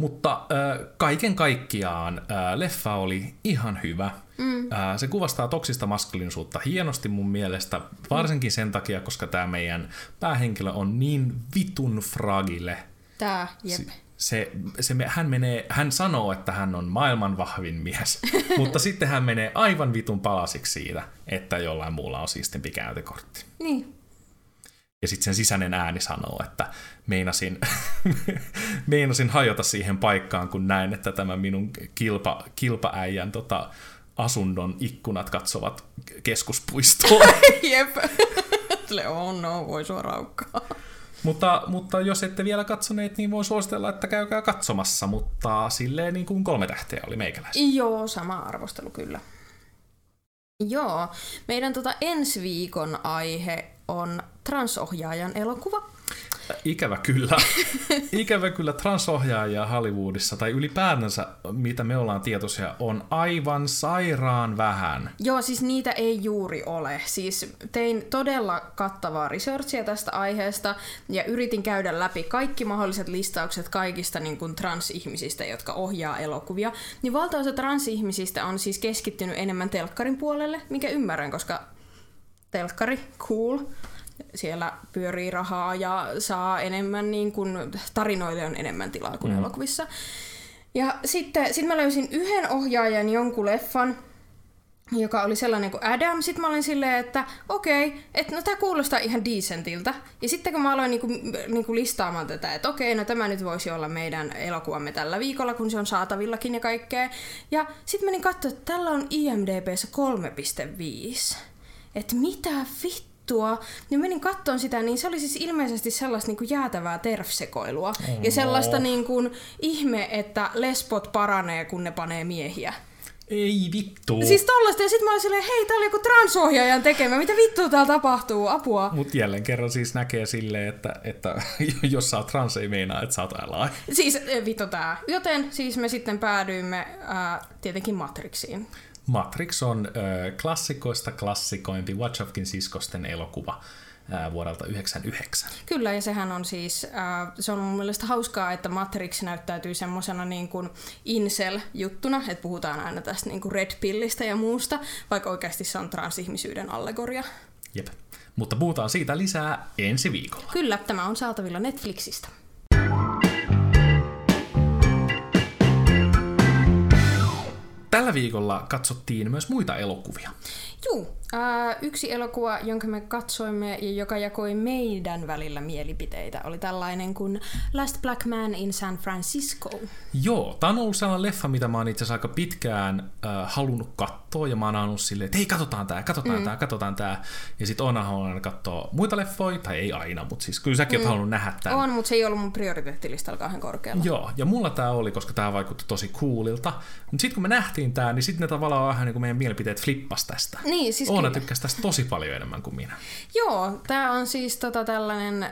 Mutta äh, kaiken kaikkiaan äh, leffa oli ihan hyvä. Mm. Äh, se kuvastaa toksista maskuliinisuutta hienosti mun mielestä, varsinkin sen takia, koska tämä meidän päähenkilö on niin vitun fragile. Tää, jep. Se, se, se, hän, menee, hän sanoo, että hän on maailman vahvin mies, mutta sitten hän menee aivan vitun palasiksi siitä, että jollain muulla on siistimpi käyntikortti. Niin, Ja sitten sen sisäinen ääni sanoo, että meinasin, meinasin hajota siihen paikkaan, kun näin, että tämä minun kilpa, kilpaäijän tota, asunnon ikkunat katsovat keskuspuistoon. jep. Sille on, no, voi sua raukkaa. mutta, mutta jos ette vielä katsoneet, niin voin suositella, että käykää katsomassa, mutta silleen niin kuin kolme tähteä oli meikäläisen. Joo, sama arvostelu kyllä. Joo, meidän tota ensi viikon aihe on transohjaajan elokuva. Ikävä kyllä. Ikävä kyllä transohjaajia Hollywoodissa, tai ylipäätänsä mitä me ollaan tietoisia, on aivan sairaan vähän. Joo, siis niitä ei juuri ole. Siis tein todella kattavaa researchia tästä aiheesta ja yritin käydä läpi kaikki mahdolliset listaukset kaikista niin kuin transihmisistä, jotka ohjaa elokuvia. Niin valtaosa transihmisistä on siis keskittynyt enemmän telkkarin puolelle, mikä ymmärrän, koska telkkari, cool, siellä pyörii rahaa ja saa enemmän, niin kuin, tarinoille on enemmän tilaa kuin mm. elokuvissa. Ja sitten sit mä löysin yhden ohjaajan jonkun leffan, joka oli sellainen kuin Adam. Sitten mä olin silleen, että okei, että no tää kuulostaa ihan decentiltä. Ja sitten kun mä aloin niinku, niinku listaamaan tätä, että okei, no tämä nyt voisi olla meidän elokuvamme tällä viikolla, kun se on saatavillakin ja kaikkea. Ja sitten menin katsoa, että tällä on IMDBssä 3,5. Että mitä vittua? Niin menin kattoon sitä, niin se oli siis ilmeisesti sellaista niin kuin jäätävää terfsekoilua. Oh. Ja sellaista niin kuin ihme, että lesbot paranee, kun ne panee miehiä. Ei vittu. Siis tollaista, ja sitten mä olin silleen, hei, tää oli joku transohjaajan tekemä, mitä vittua täällä tapahtuu, apua. Mut jälleen kerran siis näkee silleen, että, että jos sä oot trans, ei meinaa, että sä oot ally. Siis eh, vittu tää. Joten siis me sitten päädyimme ää, tietenkin Matrixiin. Matrix on äh, klassikoista klassikoimpi Wachowskin siskosten elokuva vuodelta 1999. Kyllä, ja sehän on siis, äh, se on mun mielestä hauskaa, että Matrix näyttäytyy semmoisena niin kuin incel-juttuna, että puhutaan aina tästä niin kuin red pillistä ja muusta, vaikka oikeasti se on transihmisyyden allegoria. Jep. Mutta puhutaan siitä lisää ensi viikolla. Kyllä, tämä on saatavilla Netflixistä. Tällä viikolla katsottiin myös muita elokuvia. Juu, äh, yksi elokuva, jonka me katsoimme ja joka jakoi meidän välillä mielipiteitä, oli tällainen kuin Last Black Man in San Francisco. Joo, tämä on ollut sellainen leffa, mitä mä oon itse asiassa aika pitkään äh, halunnut katsoa, ja mä oon ollut silleen, että hei, katsotaan tää, katsotaan mm. tää, katsotaan tää. Ja sit on halunnut katsoa muita leffoja, tai ei aina, mutta siis kyllä säkin mm. oot halunnut nähdä tämän. On, mutta se ei ollut mun prioriteettilistalla kauhean korkealla. Joo, ja mulla tää oli, koska tää vaikutti tosi coolilta. Mutta sitten kun me nähtiin tää, niin sitten ne tavallaan vähän niin kuin meidän mielipiteet flippas tästä. Niin, siis Oona kyllä. tykkäsi tästä tosi paljon enemmän kuin minä. Joo, tämä on siis tota tällainen, öö,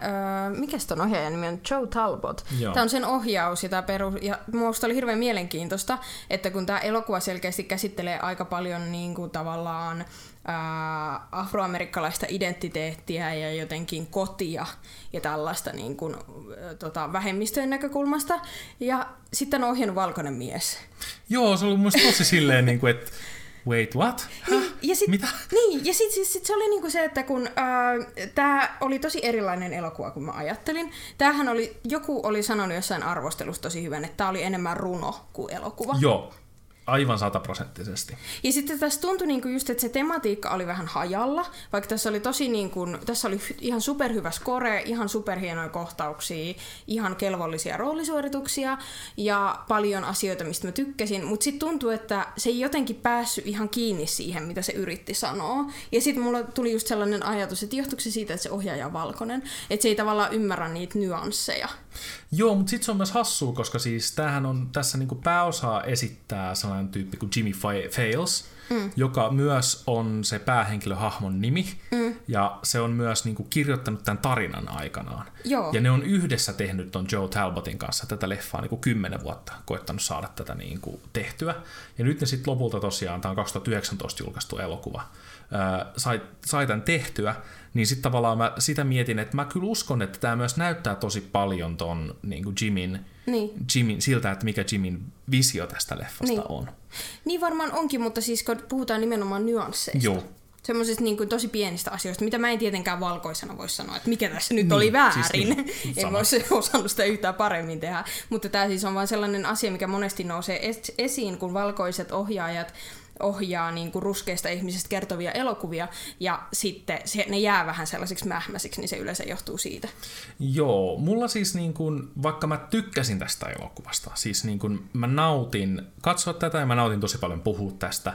mikä ton ohjaajan nimi on? Joe Talbot. Tämä on sen ohjaus ja, tää peru, ja minusta oli hirveän mielenkiintoista, että kun tämä elokuva selkeästi käsittelee aika paljon niin kuin tavallaan ää, afroamerikkalaista identiteettiä ja jotenkin kotia ja tällaista niin kuin, ä, tota, vähemmistöjen näkökulmasta. Ja sitten on ohjannut valkoinen mies. Joo, se oli mun tosi silleen, niin kuin, että wait, what? Häh? Ja sit, Mitä? Niin, ja sitten sit, sit se oli niinku se, että kun äh, tämä oli tosi erilainen elokuva kuin mä ajattelin. Tämähän oli, joku oli sanonut jossain arvostelussa tosi hyvän, että tämä oli enemmän runo kuin elokuva. Joo, aivan sataprosenttisesti. Ja sitten tässä tuntui niinku just, että se tematiikka oli vähän hajalla, vaikka tässä oli tosi niinku, tässä oli ihan superhyvä score, ihan superhienoja kohtauksia, ihan kelvollisia roolisuorituksia ja paljon asioita, mistä mä tykkäsin, mutta sitten tuntui, että se ei jotenkin päässyt ihan kiinni siihen, mitä se yritti sanoa. Ja sitten mulla tuli just sellainen ajatus, että johtuiko se siitä, että se ohjaaja on valkoinen, että se ei tavallaan ymmärrä niitä nyansseja. Joo, mutta sitten se on myös hassua, koska siis tämähän on, tässä niinku pääosaa esittää sellainen tyyppi kuin Jimmy Fa- Fails, mm. joka myös on se päähenkilöhahmon nimi, mm. ja se on myös niinku kirjoittanut tämän tarinan aikanaan. Joo. Ja ne on yhdessä tehnyt ton Joe Talbotin kanssa tätä leffaa niinku kymmenen vuotta, koettanut saada tätä niinku tehtyä. Ja nyt ne sitten lopulta tosiaan, tämä on 2019 julkaistu elokuva, ää, sai, sai tämän tehtyä, niin sitten tavallaan mä sitä mietin, että mä kyllä uskon, että tämä myös näyttää tosi paljon ton niin kuin Jimin, Niin. Jimin, siltä, että mikä Jimin visio tästä leffasta Niin. on. Niin varmaan onkin, mutta siis kun puhutaan nimenomaan nyansseista. Joo. Semmoisista niin kuin tosi pienistä asioista, mitä mä en tietenkään valkoisena voi sanoa, että mikä tässä nyt Niin, oli siis väärin. niin, en sama. olisi osannut sitä yhtään paremmin tehdä. Mutta tämä siis on vain sellainen asia, mikä monesti nousee es- esiin, kun valkoiset ohjaajat ohjaa niin kuin ruskeista ihmisistä kertovia elokuvia, ja sitten se, ne jää vähän sellaisiksi mähmäisiksi, niin se yleensä johtuu siitä. Joo, mulla siis niin kuin, vaikka mä tykkäsin tästä elokuvasta, siis niin kuin mä nautin katsoa tätä ja mä nautin tosi paljon puhua tästä,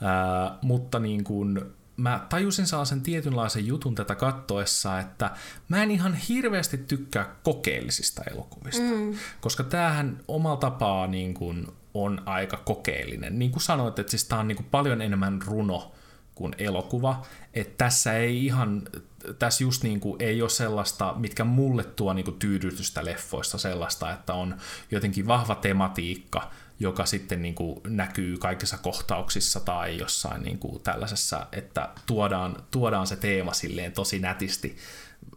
ää, mutta niin kuin mä tajusin sellaisen tietynlaisen jutun tätä kattoessa, että mä en ihan hirveästi tykkää kokeellisista elokuvista, mm. koska tämähän omalla tapaa niin kuin on aika kokeellinen. Niin kuin sanoit, että siis tää on niin kuin paljon enemmän runo kuin elokuva. Että tässä ei ihan, tässä just niin kuin ei ole sellaista, mitkä mulle tuo niin kuin tyydytystä leffoista sellaista, että on jotenkin vahva tematiikka, joka sitten niin kuin näkyy kaikissa kohtauksissa tai jossain niin kuin tällaisessa, että tuodaan, tuodaan se teema silleen tosi nätisti,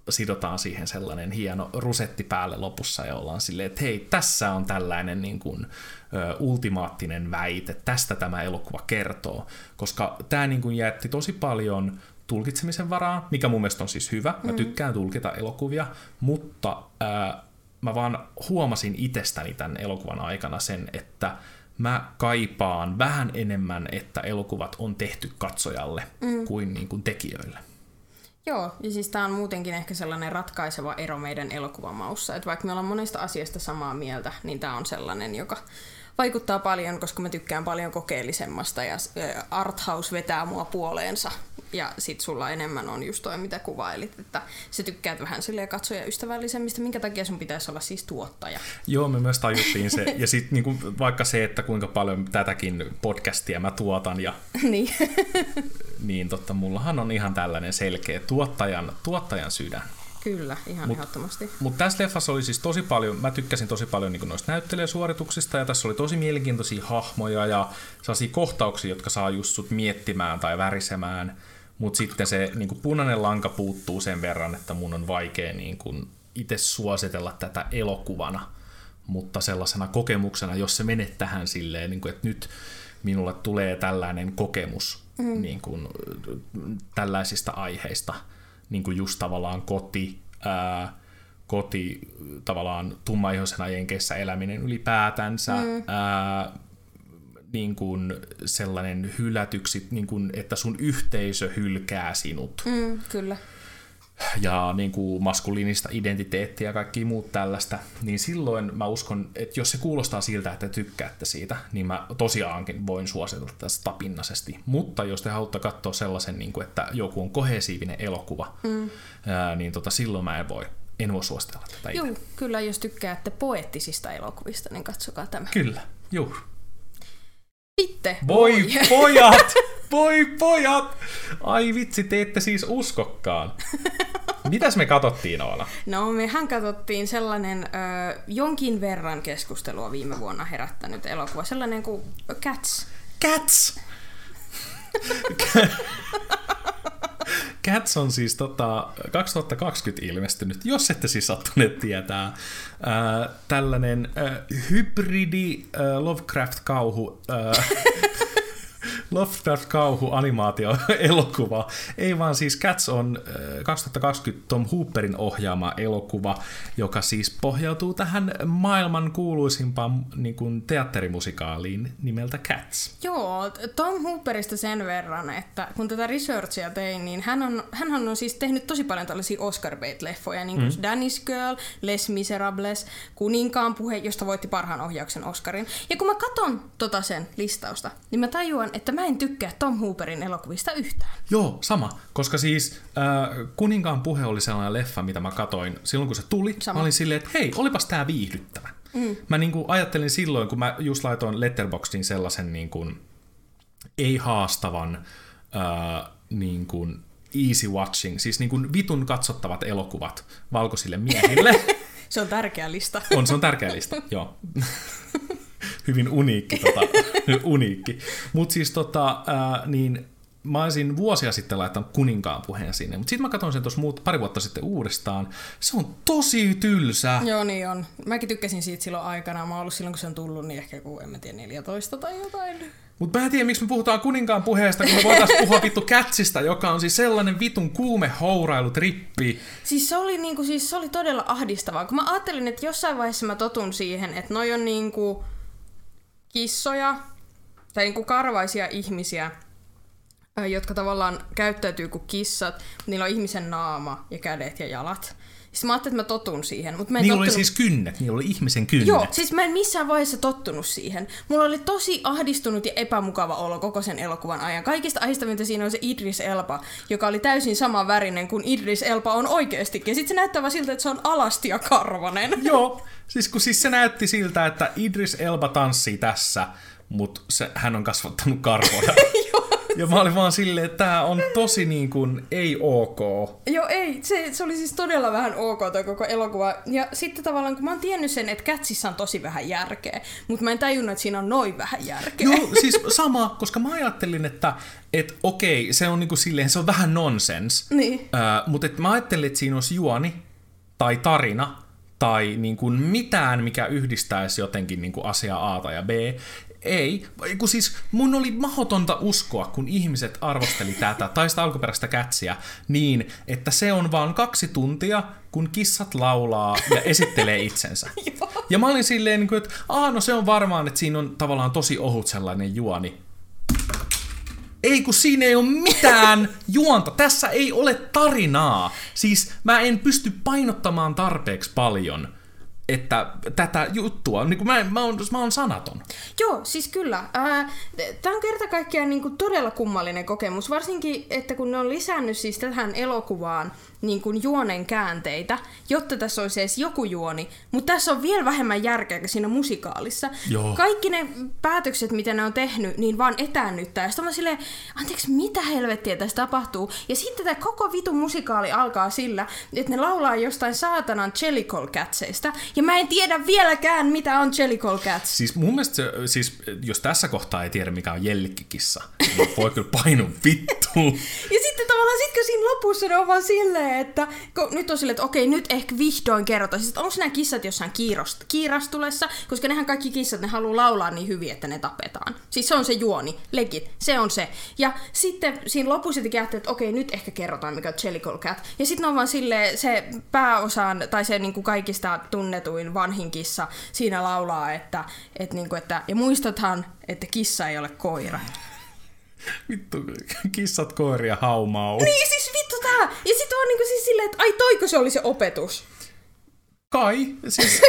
sidotaan siihen sellainen hieno rusetti päälle lopussa ja ollaan silleen, että hei, tässä on tällainen niin kuin, ö, ultimaattinen väite, tästä tämä elokuva kertoo, koska tämä niin kuin jätti tosi paljon tulkitsemisen varaa, mikä mun mielestä on siis hyvä, mä tykkään tulkita elokuvia, mutta ää, mä vaan huomasin itsestäni tämän elokuvan aikana sen, että mä kaipaan vähän enemmän, että elokuvat on tehty katsojalle mm. kuin, niin kuin tekijöille. Joo, ja siis tämä on muutenkin ehkä sellainen ratkaiseva ero meidän elokuvamaussa, että vaikka me ollaan monesta asiasta samaa mieltä, niin tämä on sellainen, joka vaikuttaa paljon, koska mä tykkään paljon kokeellisemmasta ja Arthouse vetää mua puoleensa. Ja sit sulla enemmän on just toi, mitä kuvailit, että sä tykkäät vähän silleen katsoja ystävällisemmistä, minkä takia sun pitäisi olla siis tuottaja. Joo, me myös tajuttiin se. Ja sitten niinku, vaikka se, että kuinka paljon tätäkin podcastia mä tuotan, ja, niin. niin totta, mullahan on ihan tällainen selkeä tuottajan, tuottajan sydän. Kyllä, ihan mut, ehdottomasti. Mutta tässä leffassa oli siis tosi paljon, mä tykkäsin tosi paljon niin noista näyttelijäsuorituksista, ja tässä oli tosi mielenkiintoisia hahmoja ja sellaisia kohtauksia, jotka saa just sut miettimään tai värisemään, mutta sitten se niin punainen lanka puuttuu sen verran, että mun on vaikea niin itse suositella tätä elokuvana, mutta sellaisena kokemuksena, jos se menet tähän silleen, niin kuin, että nyt minulle tulee tällainen kokemus mm. niin kuin, tällaisista aiheista, niin kuin just tavallaan koti, ää, koti tavallaan tummaihoisena jenkeissä eläminen ylipäätänsä, mm. ää, niin kuin sellainen hylätyksi, niin kuin, että sun yhteisö hylkää sinut. Mm, kyllä. Ja niin kuin maskuliinista identiteettiä ja kaikki muut tällaista, niin silloin mä uskon, että jos se kuulostaa siltä, että tykkäätte siitä, niin mä tosiaankin voin suositella tästä tapinnaisesti. Mutta jos te haluatte katsoa sellaisen, niin kuin, että joku on kohesiivinen elokuva, mm. ää, niin tota, silloin mä en voi en voi suositella tätä Joo, kyllä jos tykkäätte poettisista elokuvista, niin katsokaa tämä. Kyllä, juu. Sitten. Voi pojat! Voi pojat! Ai vitsi, te ette siis uskokkaan. Mitäs me katsottiin Oona? No mehän katsottiin sellainen ö, jonkin verran keskustelua viime vuonna herättänyt elokuva, sellainen kuin Cats. Cats! Cats on siis tota, 2020 ilmestynyt, jos ette siis sattuneet tietää. Äh, tällainen äh, hybridi äh, Lovecraft-kauhu äh, Lovecraft-kauhu animaatio-elokuva. Ei vaan siis Cats on 2020 äh, Tom Hooperin ohjaama elokuva, joka siis pohjautuu tähän maailman kuuluisimpaan niin kuin teatterimusikaaliin nimeltä Cats. Joo, Tom Hooperista sen verran, että kun tätä researchia tein, niin hän on, hän on siis tehnyt tosi paljon tällaisia Oscar Bait-leffoja, niin kuin mm. Danish Girl, Les Miserables, Kuninkaan puhe, josta voitti parhaan ohjauksen Oscarin. Ja kun mä katon tota sen listausta, niin mä tajuan, että mä en tykkää Tom Hooperin elokuvista yhtään. Joo, sama. Koska siis äh, Kuninkaan puhe oli sellainen leffa, mitä mä katoin silloin, kun se tuli. Sama. Mä olin silleen, että hei, olipas tää viihdyttävä. Mm. Mä niin kuin ajattelin silloin, kun mä just laitoin Letterboxdiin sellaisen niin kuin, ei-haastavan äh, niin kuin easy watching, siis niin kuin vitun katsottavat elokuvat valkoisille miehille. se on tärkeä lista. on, se on tärkeä lista, joo. hyvin uniikki. Tota, uniikki. Mutta siis tota, ää, niin mä olisin vuosia sitten laittanut kuninkaan puheen sinne, mutta sitten mä katsoin sen tuossa pari vuotta sitten uudestaan. Se on tosi tylsä. Joo, niin on. Mäkin tykkäsin siitä silloin aikana. Mä oon ollut silloin, kun se on tullut, niin ehkä joku, en mä tiedä, 14 tai jotain. Mutta mä en tiedä, miksi me puhutaan kuninkaan puheesta, kun me voitaisiin puhua vittu Kätsistä, joka on siis sellainen vitun kuume hourailu trippi. Siis se oli, niinku, siis se oli todella ahdistavaa, kun mä ajattelin, että jossain vaiheessa mä totun siihen, että noi on niinku kissoja tai niin kuin karvaisia ihmisiä, jotka tavallaan käyttäytyy kuin kissat, niillä on ihmisen naama ja kädet ja jalat. Siis mä ajattelin, että mä totun siihen. Mutta mä en niillä tottunut... oli siis kynnet, niillä oli ihmisen kynnet. Joo, siis mä en missään vaiheessa tottunut siihen. Mulla oli tosi ahdistunut ja epämukava olo koko sen elokuvan ajan. Kaikista ahdistavinta siinä on se Idris Elba, joka oli täysin sama värinen kuin Idris Elba on oikeasti. Ja sitten se näyttää vaan siltä, että se on alasti ja karvanen. Joo, siis kun siis se näytti siltä, että Idris Elba tanssii tässä, mutta se, hän on kasvattanut karvoja. Ja mä olin vaan silleen, että tää on tosi niin kuin ei ok. Joo, ei. Se, se oli siis todella vähän ok toi koko elokuva. Ja sitten tavallaan, kun mä oon tiennyt sen, että Kätsissä on tosi vähän järkeä, mutta mä en tajunnut, että siinä on noin vähän järkeä. Joo, siis sama, koska mä ajattelin, että et okei, se on niinku silleen, se on vähän nonsens. Niin. Äh, mutta et mä ajattelin, että siinä olisi juoni tai tarina, tai niin kuin mitään, mikä yhdistäisi jotenkin niin kuin asiaa A tai B. Ei, kun siis mun oli mahdotonta uskoa, kun ihmiset arvosteli tätä, tai sitä alkuperäistä kätsiä, niin, että se on vaan kaksi tuntia, kun kissat laulaa ja esittelee itsensä. ja mä olin silleen, niin että Aa, no se on varmaan, että siinä on tavallaan tosi ohut sellainen juoni. Ei kun siinä ei ole mitään juonta. Tässä ei ole tarinaa. Siis mä en pysty painottamaan tarpeeksi paljon että tätä juttua, niin kuin mä, mä, oon, mä oon sanaton. Joo, siis kyllä. Tämä on kerta kaikkiaan niin kuin todella kummallinen kokemus, varsinkin, että kun ne on lisännyt siis tähän elokuvaan niin kuin juonen käänteitä, jotta tässä olisi edes joku juoni. Mutta tässä on vielä vähemmän järkeä kuin siinä musikaalissa. Joo. Kaikki ne päätökset, mitä ne on tehnyt, niin vaan etäännyttää. Sitten on silleen, anteeksi, mitä helvettiä tässä tapahtuu? Ja sitten tämä koko vitun musikaali alkaa sillä, että ne laulaa jostain saatanan Jellicle Catsista. Ja mä en tiedä vieläkään, mitä on Jellicle Cats. Siis mun mielestä, se, siis, jos tässä kohtaa ei tiedä, mikä on jellikkikissa, niin voi kyllä painu vittuun. Ja sitten tavallaan, sit kun siinä lopussa ne on vaan silleen, että kun nyt on silleen, että okei, nyt ehkä vihdoin kerrotaan. Siis, onko nämä kissat jossain kiirost, kiirastulessa? Koska nehän kaikki kissat, ne haluaa laulaa niin hyvin, että ne tapetaan. Siis se on se juoni, legit, se on se. Ja sitten siinä lopussa jotenkin että okei, nyt ehkä kerrotaan, mikä on Jellicle Cat. Ja sitten on vaan silleen, se pääosaan, tai se niin kuin kaikista tunnetuin vanhin kissa siinä laulaa, että, että, niin kuin, että ja muistathan, että kissa ei ole koira. Vittu, kissat, koiria, haumau. Niin, siis vittu tää! Ja sit on niinku siis silleen, että ai toiko se oli se opetus? Kai. Siis,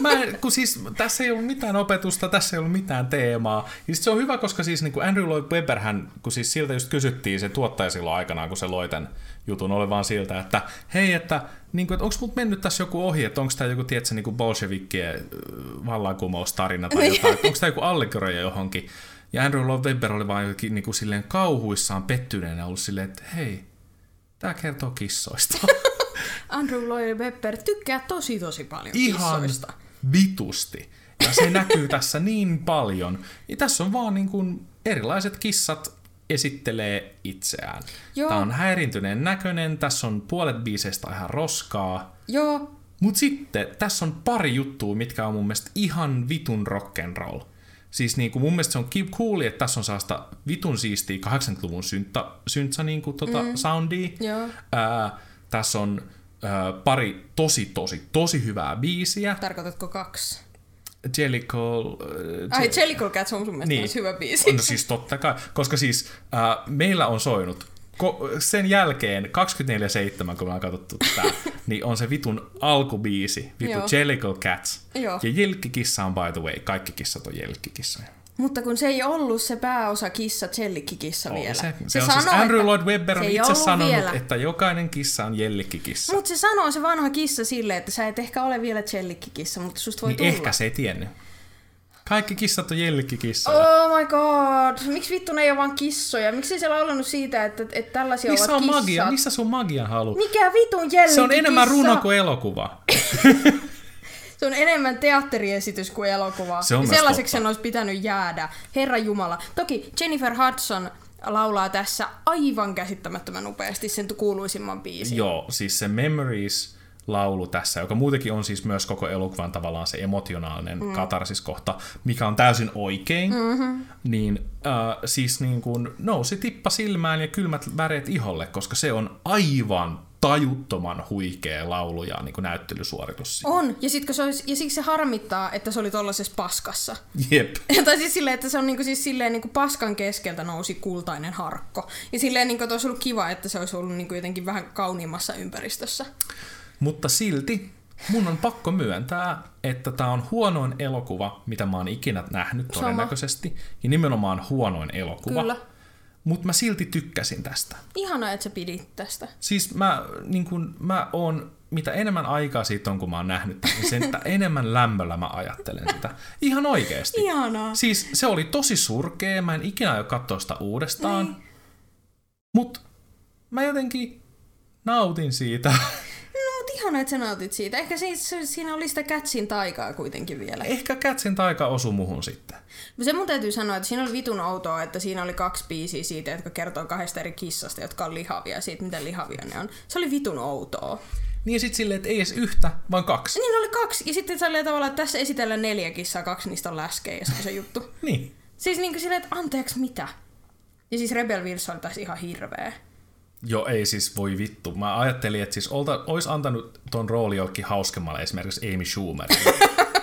mä, kun siis, tässä ei ollut mitään opetusta, tässä ei ollut mitään teemaa. Ja se on hyvä, koska siis niin kuin Andrew Lloyd Webber, hän, kun siis siltä just kysyttiin se tuottaja silloin aikanaan, kun se loi tämän jutun, oli vaan siltä, että hei, että, niin kuin, että onko mut mennyt tässä joku ohi, että onko tämä joku, tiedätkö, niin kuin bolshevikkien vallankumoustarina tai jotain, onko tämä joku allegoria johonkin. Ja Andrew Lloyd Webber oli vaan jotenkin niin kuin silleen kauhuissaan pettyneenä ollut silleen, että hei, tämä kertoo kissoista. Andrew Lloyd Webber tykkää tosi tosi paljon Ihan kissoista. vitusti. Ja se näkyy tässä niin paljon. Ja tässä on vaan niin kuin erilaiset kissat esittelee itseään. Joo. Tämä on häirintyneen näköinen, tässä on puolet biiseistä ihan roskaa. Joo, Mutta sitten tässä on pari juttua, mitkä on mun mielestä ihan vitun rock'n'roll. Siis niinku mun mielestä se on cooli, että tässä on sellaista vitun siistiä 80-luvun syntta, syntsä niinku tota mm. soundia. Joo. Ää, tässä on ää, pari tosi, tosi, tosi hyvää biisiä. tarkoitatko kaksi? Jellicle... Äh, Ai, Jellicle Cats on sun mielestä Niin. niin. hyvä biisi. on siis totta kai, koska siis äh, meillä on soinut ko- sen jälkeen 24-7, kun me on katsottu tää, niin on se vitun alkubiisi, vitu Joo. Jellicle Cats. Joo. Ja Jelkkikissa on by the way, kaikki kissat on Jelkkikissoja. Mutta kun se ei ollut se pääosa kissa, Jellikkikissa vielä. Se, se, on siis Andrew Lloyd Webber on se itse sanonut, vielä. että jokainen kissa on Jellikkikissa. Mutta se sanoo se vanha kissa silleen, että sä et ehkä ole vielä Jellikkikissa, mutta susta voi Niin tulla. ehkä se ei tiennyt. Kaikki kissat on Jellikkikissoja. Oh my god, miksi vittu ne ei ole vaan kissoja? Miksi ei se laulanut siitä, että, että tällaisia Missä ovat on kissat? magia? Missä sun magia halu? Mikä vitun jellikkikissa? Se on enemmän runo kuin elokuva. Se on enemmän teatteriesitys kuin elokuva. Se on sellaiseksi sen olisi pitänyt jäädä. Herra Jumala. Toki Jennifer Hudson laulaa tässä aivan käsittämättömän upeasti sen kuuluisimman biisin. Joo, siis se Memories laulu tässä, joka muutenkin on siis myös koko elokuvan tavallaan se emotionaalinen mm. katarsiskohta, mikä on täysin oikein, mm-hmm. niin äh, siis niin kuin nousi tippa silmään ja kylmät väreet iholle, koska se on aivan tajuttoman huikea laulu ja niin kuin näyttelysuoritus. On, ja, sit, kun se olisi, ja siksi se harmittaa, että se oli tollaisessa paskassa. Jep. tai siis silleen, että se on niinku siis silleen niinku paskan keskeltä nousi kultainen harkko. Ja silleen niinku, että olisi ollut kiva, että se olisi ollut niinku jotenkin vähän kauniimmassa ympäristössä. Mutta silti mun on pakko myöntää, että tämä on huonoin elokuva, mitä mä oon ikinä nähnyt Sama. todennäköisesti. Ja nimenomaan huonoin elokuva. Kyllä. Mutta mä silti tykkäsin tästä. Ihanaa, että sä pidit tästä. Siis mä, niin kun, mä oon, mitä enemmän aikaa siitä on, kun mä oon nähnyt tämän, niin sen että enemmän lämmöllä mä ajattelen sitä. Ihan oikeesti. Ihanaa. Siis se oli tosi surkea, mä en ikinä aio katsoa sitä uudestaan. Niin. Mut mä jotenkin nautin siitä. Mutta ihanaa, että sä nautit siitä. Ehkä se- siinä oli sitä kätsin taikaa kuitenkin vielä. Ehkä Kätsin taika osui muhun sitten. Se mun täytyy sanoa, että siinä oli vitun outoa, että siinä oli kaksi biisiä siitä, jotka kertoo kahdesta eri kissasta, jotka on lihavia, siitä miten lihavia ne on. Se oli vitun outoa. Niin sit silleen, että ei edes yhtä, vaan kaksi. Niin oli kaksi, ja sitten se oli tavallaan, että tässä esitellään neljä kissaa, kaksi niistä on läskejä, ja se on se juttu. Niin. Siis niin kuin silleen, että anteeksi mitä? Ja siis Rebel Wilson oli taas ihan hirveä. Joo, ei siis voi vittu. Mä ajattelin, että siis olta, ois antanut ton rooli jollekin hauskemmalle, esimerkiksi Amy Schumerille.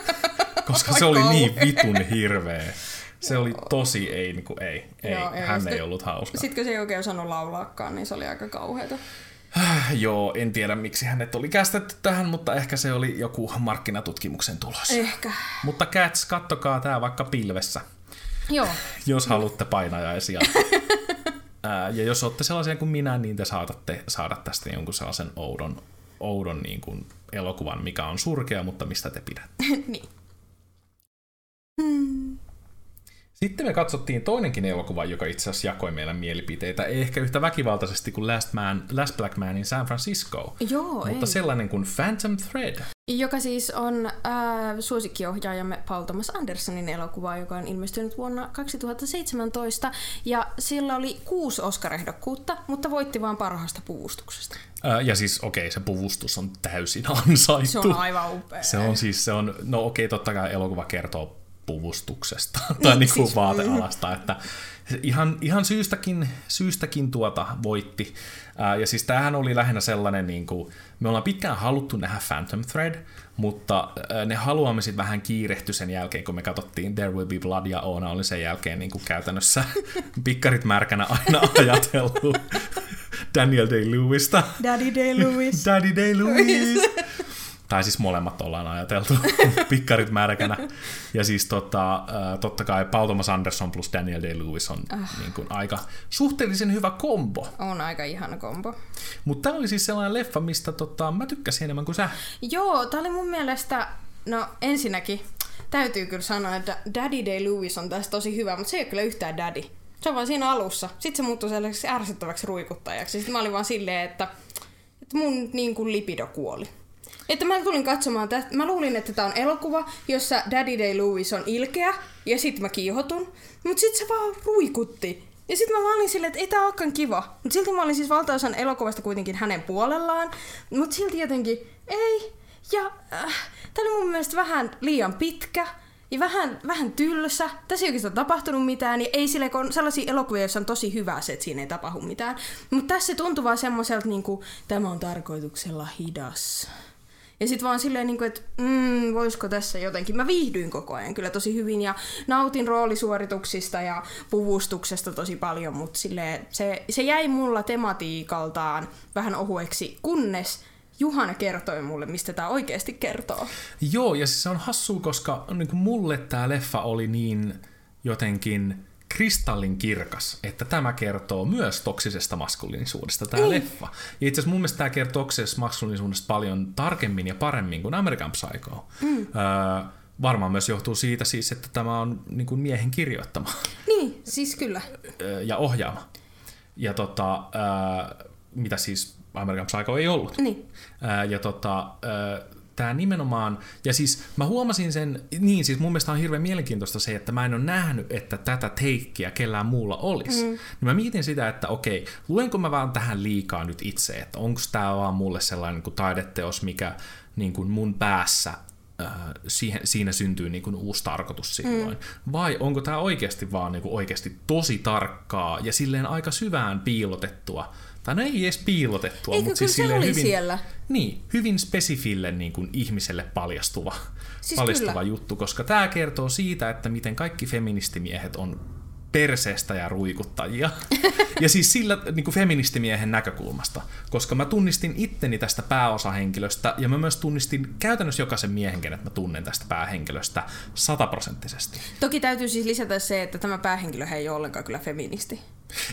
Koska se oli niin vitun hirveä. Se oli tosi ei, niin kuin ei, ei. Joo, hän ei ollut hauska. Sitten kun se ei oikein osannut laulaakaan, niin se oli aika kauheata. Joo, en tiedä miksi hänet oli kästetty tähän, mutta ehkä se oli joku markkinatutkimuksen tulos. Ehkä. Mutta Cats, kattokaa tää vaikka pilvessä, Joo. jos haluatte painajaisia. Ää, ja jos olette sellaisia kuin minä, niin te saatatte saada tästä jonkun sellaisen oudon, oudon niin kuin elokuvan, mikä on surkea, mutta mistä te pidätte. niin. Sitten me katsottiin toinenkin elokuva, joka itse asiassa jakoi meidän mielipiteitä, ei ehkä yhtä väkivaltaisesti kuin Last, Man, Last Black Man in San Francisco, Joo, mutta ei. sellainen kuin Phantom Thread. Joka siis on äh, suosikkiohjaajamme Paul Thomas Andersonin elokuva, joka on ilmestynyt vuonna 2017. Ja sillä oli kuusi Oscar-ehdokkuutta, mutta voitti vain parhaasta puvustuksesta. Ää, ja siis okei, okay, se puvustus on täysin ansaittu. Se on aivan upea. Se on siis, se on, no okei, okay, totta kai elokuva kertoo puvustuksesta tai niin kuin siis- vaatealasta, että ihan, ihan syystäkin, syystäkin tuota voitti. Ää, ja siis tämähän oli lähinnä sellainen, niin kuin, me ollaan pitkään haluttu nähdä Phantom Thread, mutta ää, ne haluamme sitten vähän kiirehty sen jälkeen, kun me katsottiin There Will Be Blood ja Oona oli sen jälkeen niin kuin käytännössä pikkarit märkänä aina ajatellut Daniel Day-Lewista. Daddy Day-Lewis. Daddy Day-Lewis! tai siis molemmat ollaan ajateltu, pikkarit märkänä. Ja siis tota, totta kai Paul Thomas Anderson plus Daniel Day-Lewis on Ah. niin kuin aika suhteellisen hyvä kombo. on aika ihana kombo. Mutta tämä oli siis sellainen leffa, mistä tota, mä tykkäsin enemmän kuin sä. Joo, tää oli mun mielestä, no ensinnäkin täytyy kyllä sanoa, että Daddy Day-Lewis on tässä tosi hyvä, mutta se ei ole kyllä yhtään daddy. Se on vaan siinä alussa. Sitten se muuttui sellaiseksi ärsyttäväksi ruikuttajaksi. Sitten mä olin vaan silleen, että, että mun niin kuin lipido kuoli. Että mä tulin katsomaan tästä. Mä luulin, että tämä on elokuva, jossa Daddy Day-Lewis on ilkeä, ja sitten mä kiihotun. Mutta sitten se vaan ruikutti. Ja sitten mä vaan olin silleen, että ei tää olekaan kiva. Mutta silti mä olin siis valtaosan elokuvasta kuitenkin hänen puolellaan. Mutta silti jotenkin, ei. Ja äh, tää oli mun mielestä vähän liian pitkä. Ja vähän, vähän tylsä. Tässä ei oikeastaan tapahtunut mitään. Ja ei sille, kun on sellaisia elokuvia, joissa on tosi hyvä se, että siinä ei tapahdu mitään. Mutta tässä se tuntuu vaan semmoiselta, niinku, tämä on tarkoituksella hidas. Ja sitten vaan silleen, niin että mm, voisiko tässä jotenkin. Mä viihdyin koko ajan kyllä tosi hyvin ja nautin roolisuorituksista ja puvustuksesta tosi paljon, mutta se, se jäi mulla tematiikaltaan vähän ohueksi, kunnes Juhana kertoi mulle, mistä tämä oikeasti kertoo. Joo, ja siis se on hassua, koska niin mulle tämä leffa oli niin jotenkin kristallin kirkas, että tämä kertoo myös toksisesta maskuliinisuudesta, tämä Niin. leffa. Ja itse asiassa mun mielestä tämä kertoo toksisesta maskuliinisuudesta paljon tarkemmin ja paremmin kuin American Psycho. Mm. Öö, varmaan myös johtuu siitä siis, että tämä on niin kuin miehen kirjoittama Niin, siis kyllä. öö, ja ohjaama. Ja tota, öö, mitä siis American Psycho ei ollut. Niin. Ää, ja tota, tämä nimenomaan, ja siis mä huomasin sen, niin siis mun mielestä on hirveän mielenkiintoista se, että mä en ole nähnyt, että tätä teikkiä kellään muulla olisi. Mm. Niin mä mietin sitä, että okei, luenko mä vaan tähän liikaa nyt itse, että onko tämä vaan mulle sellainen niin kuin taideteos, mikä niin kuin mun päässä ää, siihen, siinä syntyy niin kuin uusi tarkoitus silloin. Mm. Vai onko tämä oikeasti vaan niin kuin oikeasti tosi tarkkaa ja silleen aika syvään piilotettua, tai no ei edes piilotettua, Eikö mutta siis se oli hyvin, siellä? niin, hyvin spesifille niin kuin ihmiselle paljastuva, Siis paljastuva kyllä. juttu, koska tämä kertoo siitä, että miten kaikki feministimiehet on perseestä ja ruikuttajia. ja siis sillä niin kuin feministimiehen näkökulmasta, koska mä tunnistin itteni tästä pääosahenkilöstä ja mä myös tunnistin käytännössä jokaisen miehen, kenet mä tunnen tästä päähenkilöstä sataprosenttisesti. Toki täytyy siis lisätä se, että tämä päähenkilö ei ole ollenkaan kyllä feministi.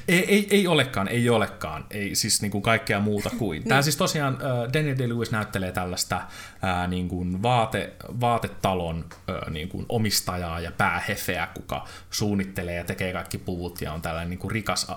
Ei, ei, ei olekaan, ei olekaan. Ei siis niin kuin kaikkea muuta kuin. Tämä siis tosiaan äh, Daniel Day-Lewis näyttelee tällaista äh, niin kuin vaate, vaatetalon äh, niin kuin omistajaa ja päähefeä, kuka suunnittelee ja tekee kaikki puvut ja on tällainen niin kuin rikas, äh,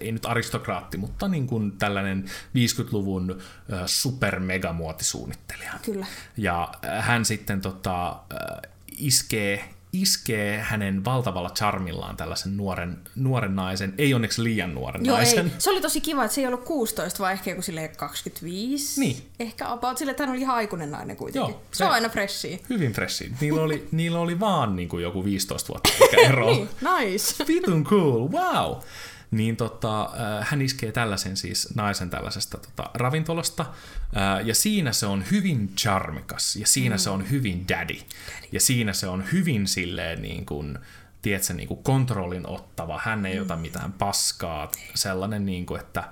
ei nyt aristokraatti, mutta niin kuin tällainen 50-luvun äh, super-megamuotisuunnittelija. Kyllä. Ja äh, hän sitten tota, äh, iskee, iskee hänen valtavalla charmillaan tällaisen nuoren, nuoren naisen, ei onneksi liian nuoren Joo, naisen. ei. Se oli tosi kiva, että se ei ollut 16, vaan ehkä joku silleen 25. Niin. Ehkä about sille, että hän oli ihan aikuinen nainen kuitenkin. Joo, se, se- on aina freshia. Hyvin freshi. Niillä oli, niillä oli vaan niin kuin joku 15 vuotta ikäero. Niin, nice. Vitun cool, wow! Niin tota, äh, hän iskee tällaisen siis naisen tällaisesta tota, ravintolasta, äh, ja siinä se on hyvin charmikas, ja siinä mm. se on hyvin daddy, ja siinä se on hyvin silleen niin kuin, tiedätkö, niin kuin kontrollin ottava, hän ei ota mitään paskaa, sellainen niin kuin, että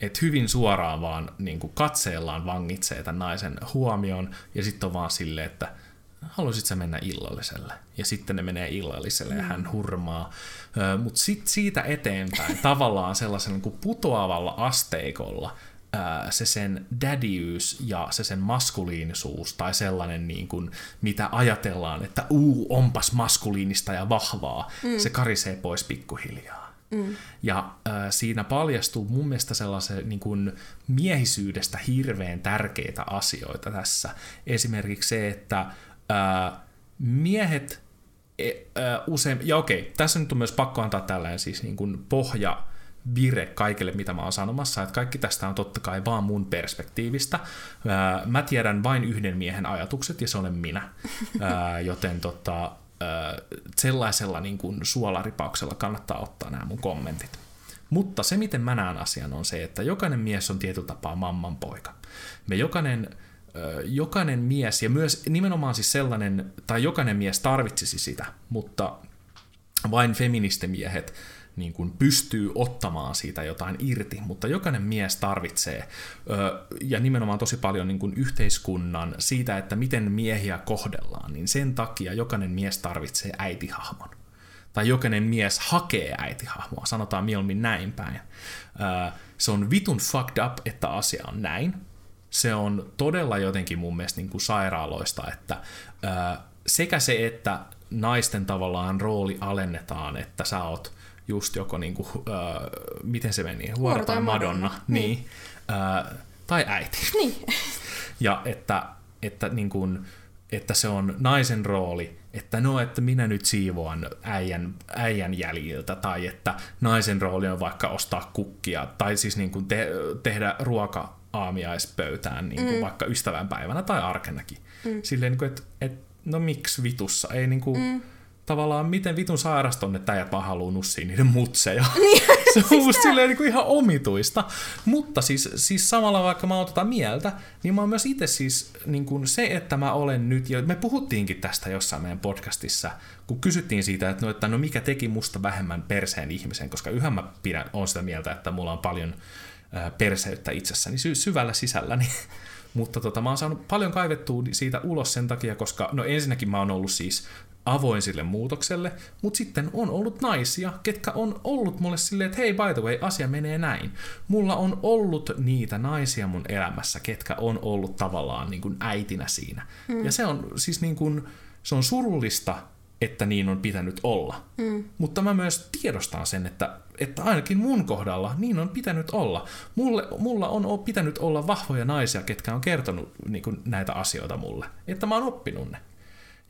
että hyvin suoraan vaan niin kuin katseellaan vangitsee tämän naisen huomion ja sitten on vaan silleen, että haluaisit sä mennä illalliselle? Ja sitten ne menee illalliselle ja hän hurmaa. Mutta sitten siitä eteenpäin tavallaan sellaisen niin kuin putoavalla asteikolla se sen daddyys ja se sen maskuliinisuus tai sellainen, niin kuin, mitä ajatellaan, että uu, onpas maskuliinista ja vahvaa, mm. se karisee pois pikkuhiljaa. Mm. Ja äh, siinä paljastuu mun mielestä sellaisen niin kuin, miehisyydestä hirveän tärkeitä asioita tässä. Esimerkiksi se, että äh, miehet e, äh, usein, ja okei, tässä nyt on myös pakko antaa tällainen siis niin kuin pohja vire kaikille, mitä mä oon sanomassa, että kaikki tästä on totta kai vaan mun perspektiivistä. Ää, mä tiedän vain yhden miehen ajatukset, ja se olen minä. Ää, joten tota, ää, sellaisella niin kuin suolaripauksella kannattaa ottaa nämä mun kommentit. Mutta se, miten mä näen asian, on se, että jokainen mies on tietyllä tapaa mamman poika. Me jokainen jokainen mies, ja myös nimenomaan siis sellainen, tai jokainen mies tarvitsisi sitä, mutta vain feministimiehet niin kuin pystyy ottamaan siitä jotain irti, mutta jokainen mies tarvitsee, ja nimenomaan tosi paljon niin kuin yhteiskunnan siitä, että miten miehiä kohdellaan, niin sen takia jokainen mies tarvitsee äitihahmon. Tai jokainen mies hakee äitihahmoa, sanotaan mieluummin näin päin. Se on vitun fucked up, että asia on näin. Se on todella jotenkin mun mielestä niin kuin sairaaloista, että sekä se, että naisten tavallaan rooli alennetaan, että sä oot just joko niin kuin, äh, miten se meni, Huora tai Madonna, Madonna. Niin. niin. Äh, tai äiti. Niin. ja että, että, niin kuin, että se on naisen rooli, että no, että minä nyt siivoan äijän, äijän jäljiltä, tai että naisen rooli on vaikka ostaa kukkia, tai siis niin kuin te, tehdä ruoka aamiaispöytään niin kuin mm. vaikka ystävänpäivänä tai arkenakin. Mm. Silleen, niin kuin, että, että no miksi vitussa, ei niin kuin, mm tavallaan miten vitun sairasta on, että äijät vaan haluaa nussia niiden mutseja. Niin, se on siis musta silleen niin kuin ihan omituista. Mutta siis, siis samalla vaikka mä oon tota mieltä, niin mä oon myös itse siis niin kuin se, että mä olen nyt, ja me puhuttiinkin tästä jossain meidän podcastissa, kun kysyttiin siitä, että no, että no mikä teki musta vähemmän perseen ihmisen, koska yhä mä pidän, on sitä mieltä, että mulla on paljon perseyttä itsessäni sy- syvällä sisälläni. Mutta tota, mä oon saanut paljon kaivettua siitä ulos sen takia, koska no ensinnäkin mä oon ollut siis avoin sille muutokselle, mutta sitten on ollut naisia, ketkä on ollut mulle silleen, että hei, by the way, asia menee näin. Mulla on ollut niitä naisia mun elämässä, ketkä on ollut tavallaan niin kuin äitinä siinä. Mm. Ja se on siis niin kuin, se on surullista, että niin on pitänyt olla. Mm. Mutta mä myös tiedostan sen, että, että ainakin mun kohdalla niin on pitänyt olla. Mulle, mulla on pitänyt olla vahvoja naisia, ketkä on kertonut niin kuin, näitä asioita mulle. Että mä oon oppinut ne.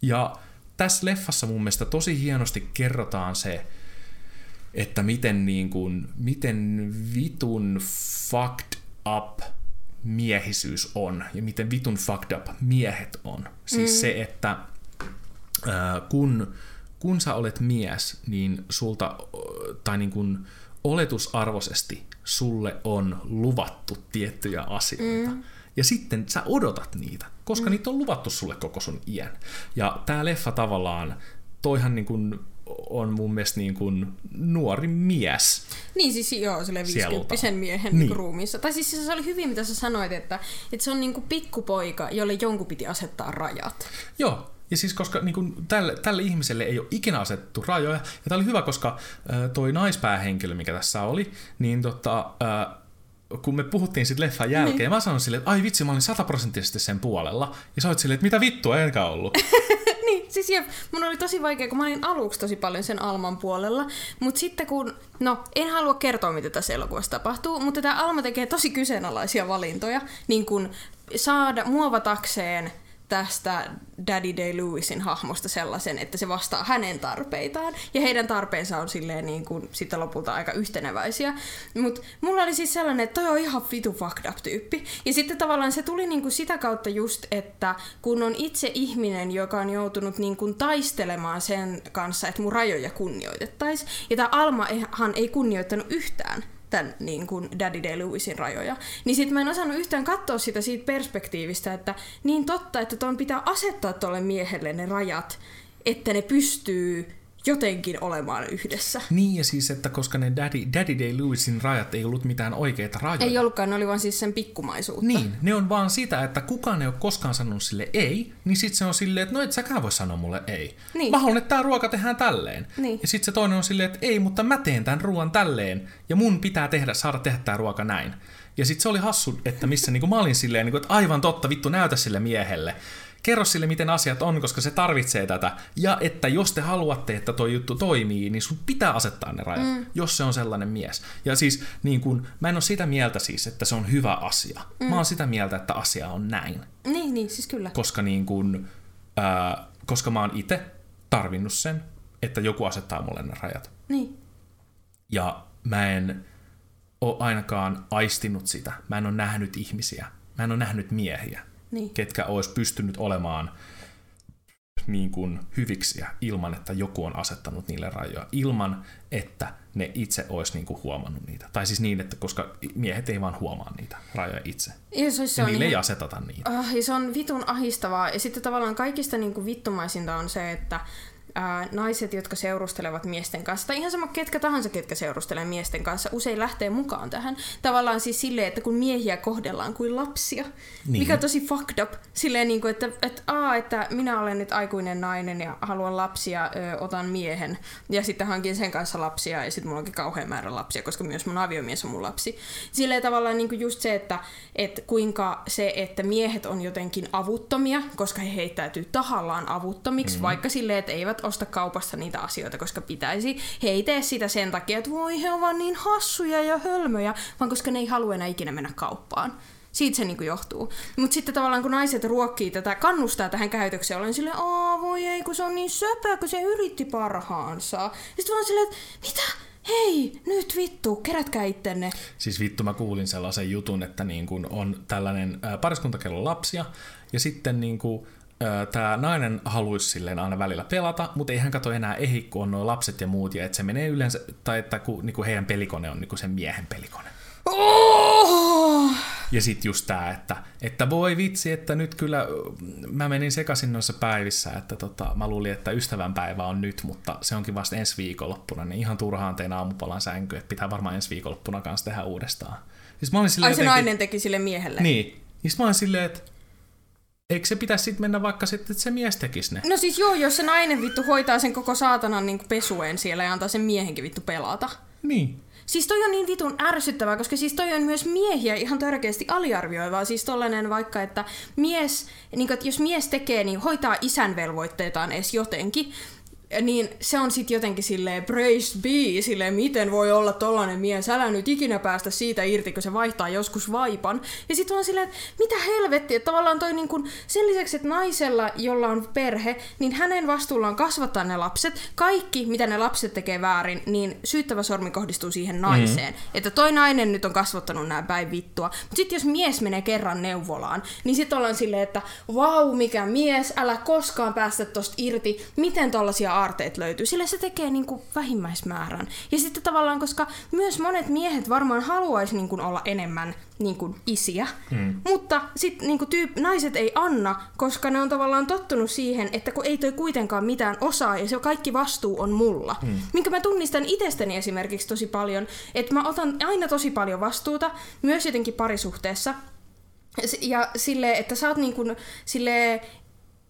Ja tässä leffassa mun mielestä tosi hienosti kerrotaan se, että miten, niin kuin, miten vitun fucked up miehisyys on ja miten vitun fucked up miehet on. Siis mm. se, että kun, kun sä olet mies, niin sulta, tai niin kuin oletusarvoisesti sulle on luvattu tiettyjä asioita. Mm. Ja sitten sä odotat niitä, koska mm. niitä on luvattu sulle koko sun iän. Ja tää leffa tavallaan, toihan niin kuin on mun mielestä niin kuin nuori mies. Niin siis joo, sille 50 miehen niin. ruumiissa. Tai siis se oli hyvin, mitä sä sanoit, että, että se on niin kuin pikkupoika, jolle jonkun piti asettaa rajat. Joo, ja siis koska niin kuin tälle, tälle ihmiselle ei ole ikinä asettu rajoja, ja tämä oli hyvä, koska äh, toi naispäähenkilö, mikä tässä oli, niin tota, äh, kun me puhuttiin sitten leffan jälkeen, niin. mä sanoin silleen, että ai vitsi, mä olin sataprosenttisesti sen puolella. Ja sä oot silleen, että mitä vittua, enkä ollut. niin, siis jep, mun oli tosi vaikea, kun mä olin aluksi tosi paljon sen Alman puolella. Mutta sitten kun, no en halua kertoa, mitä tässä elokuvassa tapahtuu, mutta tämä Alma tekee tosi kyseenalaisia valintoja, niin kun saada muovatakseen tästä Daddy Day Lewisin hahmosta sellaisen, että se vastaa hänen tarpeitaan. Ja heidän tarpeensa on silleen niin kuin sitten lopulta aika yhteneväisiä. Mutta mulla oli siis sellainen, että toi on ihan vitu fucked up tyyppi. Ja sitten tavallaan se tuli niin kuin sitä kautta just, että kun on itse ihminen, joka on joutunut niin kuin taistelemaan sen kanssa, että mun rajoja kunnioitettaisiin. Ja tämä Almahan ei kunnioittanut yhtään tämän niin kuin Daddy Day Lewisin rajoja. Niin sit mä en osannut yhtään katsoa sitä siitä perspektiivistä, että niin totta, että tuon pitää asettaa tuolle miehelle ne rajat, että ne pystyy jotenkin olemaan yhdessä. Niin, ja siis, että koska ne Daddy, Daddy Day Lewisin rajat ei ollut mitään oikeita rajoja. Ei ollutkaan, ne oli vaan siis sen pikkumaisuutta. Niin, ne on vaan sitä, että kukaan ei ole koskaan sanonut sille ei, niin sit se on silleen, että no et säkään voi sanoa mulle ei. Niin. Mä haluan, että tää ruoka tehdään tälleen. Niin. Ja sit se toinen on silleen, että ei, mutta mä teen tämän ruoan tälleen, ja mun pitää tehdä, saada tehdä tää ruoka näin. Ja sit se oli hassu, että missä niin mä olin silleen, niin kuin, että aivan totta, vittu näytä sille miehelle. Kerro sille, miten asiat on, koska se tarvitsee tätä. Ja että jos te haluatte, että tuo juttu toimii, niin sun pitää asettaa ne rajat, mm. jos se on sellainen mies. Ja siis niin kun, mä en ole sitä mieltä siis, että se on hyvä asia. Mm. Mä oon sitä mieltä, että asia on näin. Niin, niin, siis kyllä. Koska, niin kun, ää, koska mä oon itse tarvinnut sen, että joku asettaa mulle ne rajat. Niin. Ja mä en ole ainakaan aistinut sitä. Mä en ole nähnyt ihmisiä. Mä en ole nähnyt miehiä, Niin. ketkä olisi pystynyt olemaan niin kuin hyviksiä ilman, että joku on asettanut niille rajoja, ilman, että ne itse olisi niin kuin huomannut niitä. Tai siis niin, että koska miehet ei vaan huomaa niitä rajoja itse. Ja se, se Ja on niille ei ihan- aseteta niitä. Ah, ja se on vitun ahistavaa. Ja sitten tavallaan kaikista niin kuin vittumaisinta on se, että ää, naiset, jotka seurustelevat miesten kanssa, tai ihan sama ketkä tahansa, ketkä seurustelee miesten kanssa, usein lähtee mukaan tähän. Tavallaan siis silleen, että kun miehiä kohdellaan kuin lapsia, Niin. mikä on tosi fucked up. Silleen, niin kuin, että, että, aa, että minä olen nyt aikuinen nainen ja haluan lapsia, ö, otan miehen, ja sitten hankin sen kanssa lapsia, ja sitten mulla onkin kauhean määrä lapsia, koska myös mun aviomies on mun lapsi. Silleen tavallaan niin kuin just se, että, että kuinka se, että miehet on jotenkin avuttomia, koska he heittäytyy tahallaan avuttomiksi, mm. vaikka silleen, että eivät osta kaupasta niitä asioita, koska pitäisi. He ei tee sitä sen takia, että voi he ovat niin hassuja ja hölmöjä, vaan koska ne ei halua enää ikinä mennä kauppaan. Siitä se niinku johtuu. Mutta sitten tavallaan kun naiset ruokkii tätä, kannustaa tähän käytökseen, olen silleen, aa voi ei, kun se on niin söpö, kun se yritti parhaansa. Sitten vaan silleen, että mitä? Hei, nyt vittu, kerätkää ittenne. Siis vittu mä kuulin sellaisen jutun, että niin kun on tällainen ää, pariskunta, kello on lapsia, ja sitten niin kuin, tämä nainen haluaisi silleen aina välillä pelata, mutta ei hän kato enää ehi, kun on nuo lapset ja muut, ja että se menee yleensä, tai että kun, niin kuin heidän pelikone on niin kuin sen miehen pelikone. Oh! Ja sitten just tämä, että, että voi vitsi, että nyt kyllä mä menin sekaisin noissa päivissä, että tota, mä luulin, että ystävänpäivä on nyt, mutta se onkin vasta ensi viikonloppuna, niin ihan turhaan tein aamupalan sänky, että pitää varmaan ensi viikonloppuna kanssa tehdä uudestaan. Siis mä olin Ai se jotenkin- nainen teki sille miehelle. Niin. Niin mä olin silleen, että eikö se pitäisi sitten mennä vaikka sitten, että se mies tekisi ne? No siis joo, jos se nainen vittu hoitaa sen koko saatanan niin pesuen siellä ja antaa sen miehenkin vittu pelata. Niin. Siis toi on niin vitun ärsyttävää, koska siis toi on myös miehiä ihan törkeästi aliarvioivaa. Siis tollanen vaikka, että mies, niin kuin, että jos mies tekee, niin hoitaa isän velvoitteitaan edes jotenkin, niin se on sitten jotenkin silleen praised be, silleen miten voi olla tollanen mies, älä nyt ikinä päästä siitä irti, kun se vaihtaa joskus vaipan. Ja sitten on silleen, että mitä helvettiä, että tavallaan toi niin kun, sen lisäksi, että naisella, jolla on perhe, niin hänen vastuullaan kasvattaa ne lapset. Kaikki, mitä ne lapset tekee väärin, niin syyttävä sormi kohdistuu siihen naiseen. Mm. Että toi nainen nyt on kasvattanut nämä päin vittua. Mutta sitten jos mies menee kerran neuvolaan, niin sitten ollaan silleen, että vau, mikä mies, älä koskaan päästä tosta irti. Miten tollasia aarteet löytyy? Sillä se tekee niinku vähimmäismäärän. Ja sitten tavallaan, koska myös monet miehet varmaan haluaisi niinku olla enemmän niinku isiä, mm. mutta sitten niinku tyyp- naiset ei anna, koska ne on tavallaan tottunut siihen, että kun ei toi kuitenkaan mitään osaa ja se kaikki vastuu on mulla. Mm. Minkä mä tunnistan itsestäni esimerkiksi tosi paljon, että mä otan aina tosi paljon vastuuta, myös jotenkin parisuhteessa, ja sille, että sä oot niin kuin, sille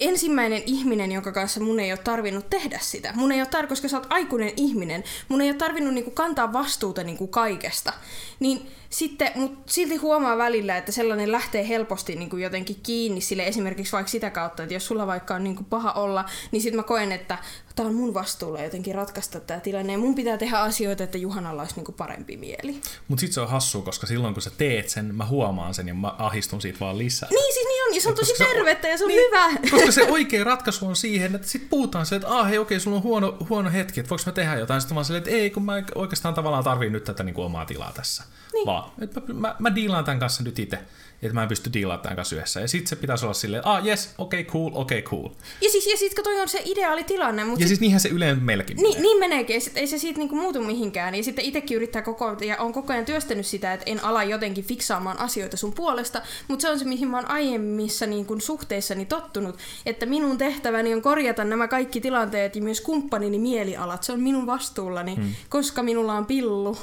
ensimmäinen ihminen, jonka kanssa mun ei ole tarvinnut tehdä sitä. Mun ei ole tar- koska sä oot aikuinen ihminen, mun ei ole tarvinnut niinku kantaa vastuuta niinku kaikesta. Niin sitten, mut silti huomaa välillä, että sellainen lähtee helposti niinku jotenkin kiinni sille esimerkiksi vaikka sitä kautta, että jos sulla vaikka on niinku paha olla, niin sitten mä koen, että tämä on mun vastuulla jotenkin ratkaista tämä tilanne ja mun pitää tehdä asioita, että Juhanalla olisi niinku parempi mieli. Mutta sit se on hassua, koska silloin kun sä teet sen, mä huomaan sen ja mä ahistun siitä vaan lisää. Niin siis niin on, ja se on tosi se tervettä ja se on Niin, hyvä. Koska se oikea ratkaisu on siihen, että sit puhutaan se, että ah, hei okei, sulla on huono, huono hetki, että voiko mä tehdä jotain. Sitten mä oon silleen, että ei, kun mä oikeastaan tavallaan tarviin nyt tätä niin kuin omaa tilaa tässä. Niin. Vaan, että mä, mä, mä diilaan tämän kanssa nyt itse. että mä en pysty diilaamaan tämän kanssa yhdessä. Ja sitten se pitäisi olla silleen, ah yes, okei okay, cool, okei okay, cool. Ja siis, ja sit, kun toi on se ideaali tilanne. Mutta ja sit, siis niinhän se yleensä meilläkin niin, menee. niin meneekin, sit, ei se siitä niinku muutu mihinkään. Ja sitten itsekin yrittää koko ja on koko ajan työstänyt sitä, että en ala jotenkin fiksaamaan asioita sun puolesta, mutta se on se, mihin mä oon aiemmissa niin kuin suhteissani tottunut, että minun tehtäväni on korjata nämä kaikki tilanteet ja myös kumppanini mielialat. Se on minun vastuullani, hmm. koska minulla on pillu.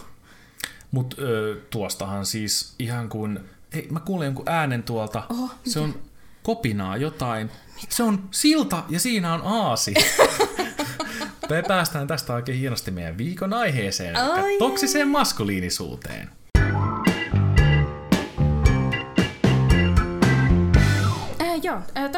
Mutta tuostahan siis ihan kuin Hei, mä kuulen jonkun äänen tuolta. Oho, se on kopinaa jotain. Mitä? Se on silta ja siinä on aasi. Me päästään tästä oikein hienosti meidän viikon aiheeseen, oh, toksiseen maskuliinisuuteen.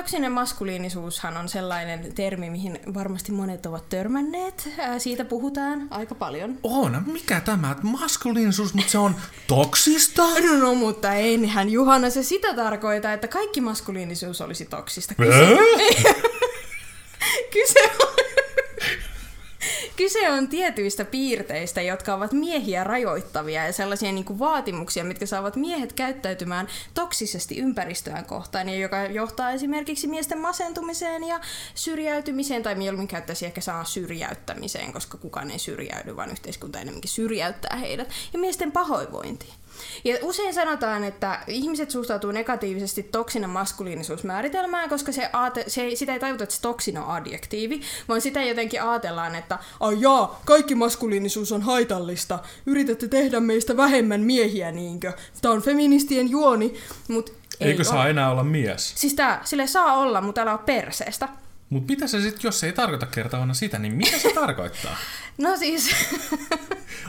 Toksinen maskuliinisuushan on sellainen termi, mihin varmasti monet ovat törmänneet. Siitä puhutaan aika paljon. On, mikä tämä maskuliinisuus, mutta se on toksista? No, no mutta eihän Juhana se sitä tarkoita, että kaikki maskuliinisuus olisi toksista. Kyse on Kyse on tietyistä piirteistä, jotka ovat miehiä rajoittavia ja sellaisia niin kuin vaatimuksia, mitkä saavat miehet käyttäytymään toksisesti ympäristöään kohtaan ja joka johtaa esimerkiksi miesten masentumiseen ja syrjäytymiseen, tai mieluummin käyttäisi ehkä saa syrjäyttämiseen, koska kukaan ei syrjäydy, vaan yhteiskunta enemmänkin syrjäyttää heidät, ja miesten pahoinvointiin. Ja usein sanotaan, että ihmiset suhtautuu negatiivisesti toksinen maskuliinisuusmääritelmään, koska se, aate, se sitä ei tajuta, että se toksin on adjektiivi, vaan sitä jotenkin ajatellaan, että ai jaa, kaikki maskuliinisuus on haitallista, yritätte tehdä meistä vähemmän miehiä niinkö. Tämä on feministien juoni, mutta Eikö ei saa ole. enää olla mies? Siis tää, sille saa olla, mutta älä ole perseestä. Mutta mitä se sitten, jos se ei tarkoita kertavana sitä, niin mitä se tarkoittaa? No siis...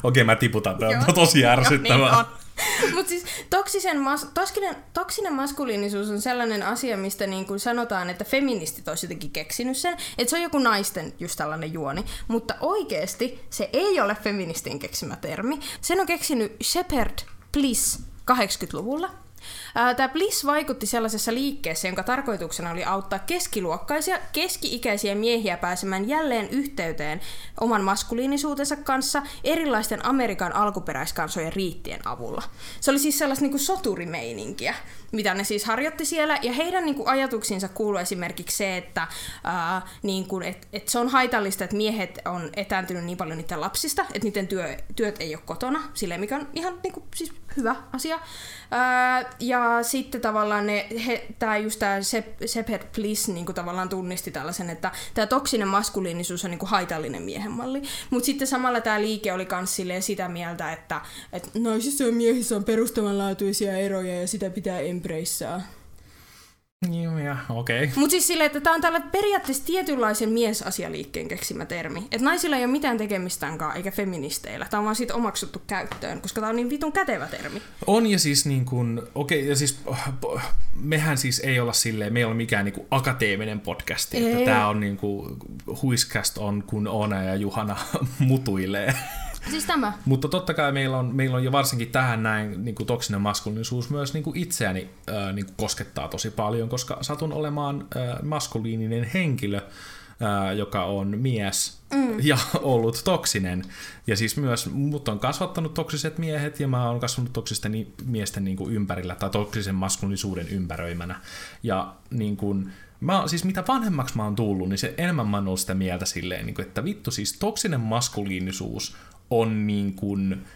Okei, mä tiputan, tämä on tosi ärsyttävää. Niin Mutta siis toksisen mas- toksinen, toksinen maskuliinisuus on sellainen asia, mistä niin kuin sanotaan, että feministit olisi jotenkin keksinyt sen, että se on joku naisten just tällainen juoni. Mutta oikeasti se ei ole feministin keksimä termi. Sen on keksinyt Shepard Bliss 80-luvulla. Tämä Bliss vaikutti sellaisessa liikkeessä, jonka tarkoituksena oli auttaa keskiluokkaisia, keski-ikäisiä miehiä pääsemään jälleen yhteyteen oman maskuliinisuutensa kanssa erilaisten Amerikan alkuperäiskansojen riittien avulla. Se oli siis sellaista niin kuin soturimeininkiä, mitä ne siis harjoitti siellä, ja heidän niin kuin, ajatuksiinsa kuului esimerkiksi se, että ää, niin kuin, et, et se on haitallista, että miehet on etääntynyt niin paljon niiden lapsista, että niiden työ, työt ei ole kotona, silleen mikä on ihan niin kuin, siis hyvä asia. Ää, ja sitten tavallaan ne, he, tää just tämä Shepard Bliss niin kuin tavallaan tunnisti tällaisen, että tämä toksinen maskuliinisuus on niin kuin haitallinen miehen malli. Mutta sitten samalla tämä liike oli myös sitä mieltä, että, että naisissa ja miehissä on perustavanlaatuisia eroja ja sitä pitää embraceaa. Joo, ja okei. Okay. Mutta siis silleen, että tämä on tällä periaatteessa tietynlaisen miesasialiikkeen keksimä termi. Että naisilla ei ole mitään tekemistäänkaan, eikä feministeillä. Tämä on vaan siitä omaksuttu käyttöön, koska tämä on niin vitun kätevä termi. On ja siis niin kuin, okei, okay, ja siis mehän siis ei olla silleen, me ei ole mikään niin kuin akateeminen podcasti. Ei. Että tämä on niin kuin, huiskast on kun Ona ja Juhana mutuilee. Siis tämä. Mutta totta kai meillä on, meillä on jo varsinkin tähän näin niin kuin toksinen maskuliinisuus myös niin kuin itseäni äh, niin kuin koskettaa tosi paljon, koska satun olemaan äh, maskuliininen henkilö, äh, joka on mies mm. ja ollut toksinen. Ja siis myös mut on kasvattanut toksiset miehet ja mä oon kasvanut toksisten miesten niin kuin ympärillä tai toksisen maskuliinisuuden ympäröimänä. Ja niin kuin, Mä, siis mitä vanhemmaksi mä oon tullut, niin se enemmän mä oon ollut sitä mieltä silleen, niin kuin, että vittu siis toksinen maskuliinisuus on niin kuin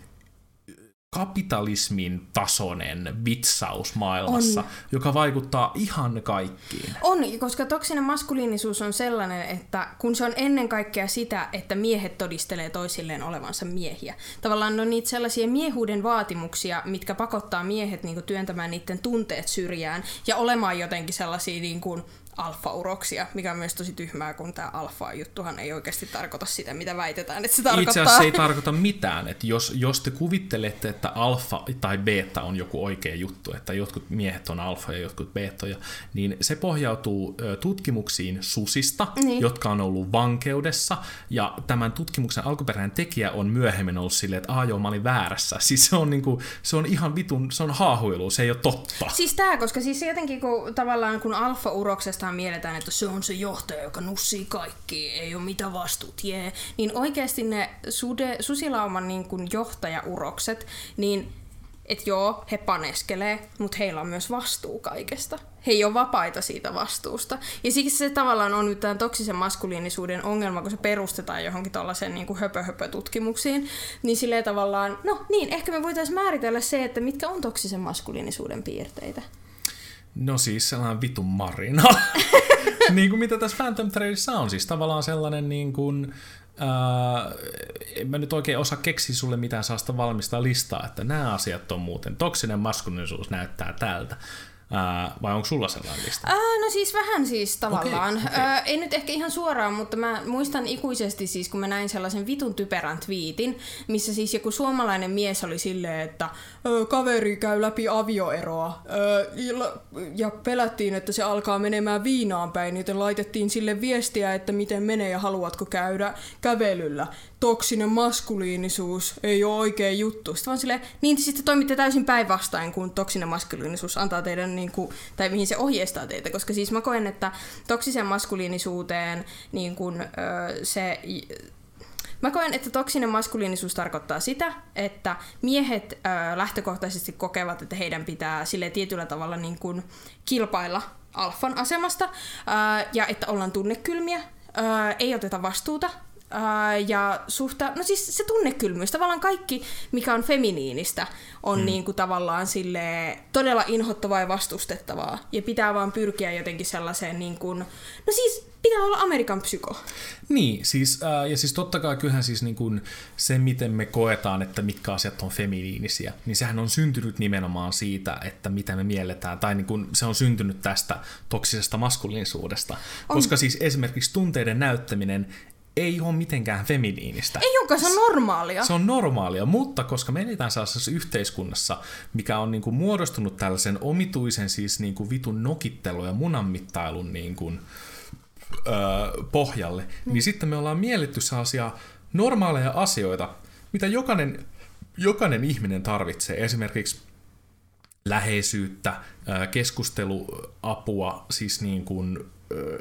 kapitalismin tasoinen vitsaus maailmassa, on. joka vaikuttaa ihan kaikkiin. On, koska toksinen maskuliinisuus on sellainen, että kun se on ennen kaikkea sitä, että miehet todistelee toisilleen olevansa miehiä. Tavallaan on niitä sellaisia miehuuden vaatimuksia, mitkä pakottaa miehet niin kuin, työntämään niiden tunteet syrjään ja olemaan jotenkin sellaisia niin kuin, alfa-uroksia, mikä on myös tosi tyhmää, kun tämä alfa-juttuhan ei oikeasti tarkoita sitä, mitä väitetään, että se tarkoittaa. Itse asiassa se ei tarkoita mitään, että jos, jos te kuvittelette, että alfa tai beta on joku oikea juttu, että jotkut miehet on alfa ja jotkut betoja, niin se pohjautuu tutkimuksiin susista, niin. jotka on ollut vankeudessa, ja tämän tutkimuksen alkuperäinen tekijä on myöhemmin ollut silleen, että aah joo, mä olin väärässä. Siis se on, niinku, se on ihan vitun, se on haahuilu, se ei ole totta. Siis tämä, koska siis jotenkin kun tavallaan kun alfa-uroksesta pelkästään mielletään, että se on se johtaja, joka nussii kaikki, ei ole mitä vastuut, jee. Niin oikeasti ne sude, susilauman niin kuin johtajaurokset, niin että joo, he paneskelee, mutta heillä on myös vastuu kaikesta. He ei ole vapaita siitä vastuusta. Ja siksi se tavallaan on nyt tämän toksisen maskuliinisuuden ongelma, kun se perustetaan johonkin tuollaiseen niin höpö-höpö-tutkimuksiin. Niin silleen tavallaan, no niin, ehkä me voitaisiin määritellä se, että mitkä on toksisen maskuliinisuuden piirteitä. No siis sellainen vitun marina. niin kuin mitä tässä Phantom Threadissa on. Siis tavallaan sellainen niin kuin, ää, en mä nyt oikein osaa keksiä sulle mitään saasta valmista listaa, että nämä asiat on muuten. Toksinen maskuliinisuus näyttää tältä. Ää, vai onko sulla sellainen lista? Ää, no siis vähän siis tavallaan. Okei, okei. Ää, ei nyt ehkä ihan suoraan, mutta mä muistan ikuisesti siis, kun mä näin sellaisen vitun typerän twiitin, missä siis joku suomalainen mies oli silleen, että "Ö, kaveri käy läpi avioeroa ja pelättiin, että se alkaa menemään viinaan päin, joten laitettiin sille viestiä, että miten menee ja haluatko käydä kävelyllä. Toksinen maskuliinisuus ei ole oikea juttu. Sitten vaan silleen, niin te sitten toimitte täysin päinvastoin, kun toksinen maskuliinisuus antaa teidän, niin kuin, tai mihin se ohjeistaa teitä. Koska siis mä koen, että toksisen maskuliinisuuteen niin kuin, se Mä koen, että toksinen maskuliinisuus tarkoittaa sitä, että miehet ö, lähtökohtaisesti kokevat, että heidän pitää sille tietyllä tavalla niin kuin kilpailla alfan asemasta ö, ja että ollaan tunnekylmiä, ö, ei oteta vastuuta ö, ja suhta... No siis se tunnekylmyys, tavallaan kaikki, mikä on feminiinistä, on mm. niin kuin tavallaan sille todella inhottavaa ja vastustettavaa. Ja pitää vaan pyrkiä jotenkin sellaiseen niin kuin... No siis pitää olla Amerikan psyko. Niin, siis, ää, ja siis totta kai kyllähän siis niin kuin se, miten me koetaan, että mitkä asiat on feminiinisiä, niin sehän on syntynyt nimenomaan siitä, että mitä me mielletään, tai niin kuin se on syntynyt tästä toksisesta maskuliinisuudesta. On. Koska siis esimerkiksi tunteiden näyttäminen ei ole mitenkään feminiinistä. Ei onkaan, se on normaalia. Se on normaalia, mutta koska me eletään sellaisessa yhteiskunnassa, mikä on niin kuin muodostunut tällaisen omituisen siis niin kuin vitun nokittelu ja munanmittailun niin kuin, öö, pohjalle, mm. niin sitten me ollaan mielletty sellaisia normaaleja asioita, mitä jokainen, jokainen ihminen tarvitsee. Esimerkiksi läheisyyttä, keskusteluapua, siis niin kuin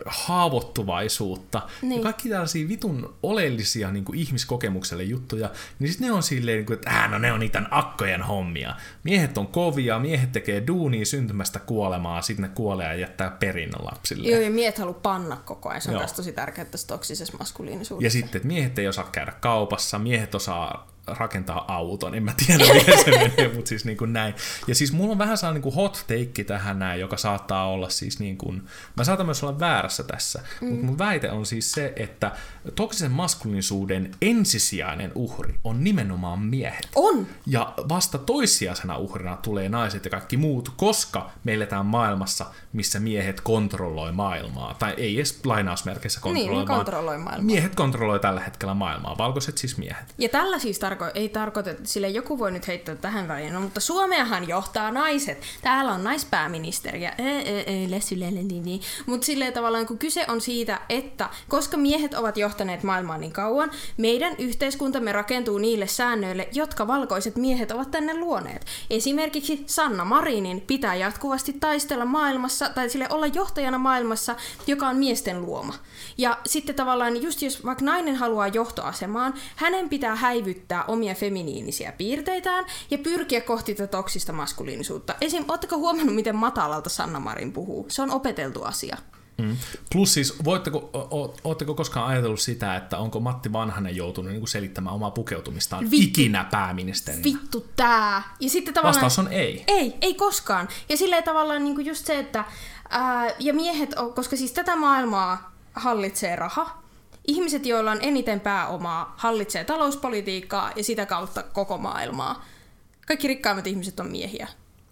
haavoittuvaisuutta niin. Ja kaikki tällaisia vitun oleellisia niin kuin ihmiskokemukselle juttuja, niin sitten ne on silleen, niin kuin, että äh, no ne on niitä akkojen hommia. Miehet on kovia, miehet tekee duunia syntymästä kuolemaa, sitten ne kuolee ja jättää perinnön lapsille. Joo, ja miehet haluaa panna koko ajan. Se on tosi tärkeää tässä toksisessa maskuliinisuudessa. Ja sitten, että miehet ei osaa käydä kaupassa, miehet osaa rakentaa auton, en mä tiedä miten se menee, mutta siis niin kuin näin. Ja siis mulla on vähän sellainen niin kuin hot take tähän näin, joka saattaa olla siis niin kuin, mä saatan myös olla väärässä tässä, mm. mutta mun väite on siis se, että toksisen maskuliinisuuden ensisijainen uhri on nimenomaan miehet. On! Ja vasta toissijaisena uhrina tulee naiset ja kaikki muut, koska me eletään maailmassa, missä miehet kontrolloi maailmaa. Tai ei edes lainausmerkeissä kontrolloi Niin, ne maa- kontrolloi maailmaa. Miehet kontrolloi tällä hetkellä maailmaa, valkoiset siis miehet. Ja tällä siis tarko- ei tarkoita, että sille joku voi nyt heittää tähän väliin, no, mutta Suomeahan johtaa naiset. Täällä on naispääministeri ja. Mutta silleen tavallaan, kun kyse on siitä, että koska miehet ovat johtaneet maailmaa niin kauan, meidän yhteiskuntamme rakentuu niille säännöille, jotka valkoiset miehet ovat tänne luoneet. Esimerkiksi Sanna Marinin pitää jatkuvasti taistella maailmassa, tai sille olla johtajana maailmassa, joka on miesten luoma. Ja sitten tavallaan, just jos vaikka nainen haluaa johtoasemaan, hänen pitää häivyttää omia feminiinisiä piirteitään ja pyrkiä kohti tätä toksista maskuliinisuutta. Esim. Oletteko huomannut, miten matalalta Sanna Marin puhuu? Se on opeteltu asia. Mm. Plus siis, voitteko, o, o, ootteko koskaan ajatellut sitä, että onko Matti Vanhanen joutunut niin kuin selittämään omaa pukeutumistaan Vittu. ikinä pääministerinä? Vittu tää! Ja sitten tavallaan... Vastaus on ei. Ei, ei koskaan. Ja silleen tavallaan niin just se, että... Ää, ja miehet, on, koska siis tätä maailmaa hallitsee raha, ihmiset, joilla on eniten pääomaa, hallitsee talouspolitiikkaa ja sitä kautta koko maailmaa. Kaikki rikkaimmat ihmiset on miehiä.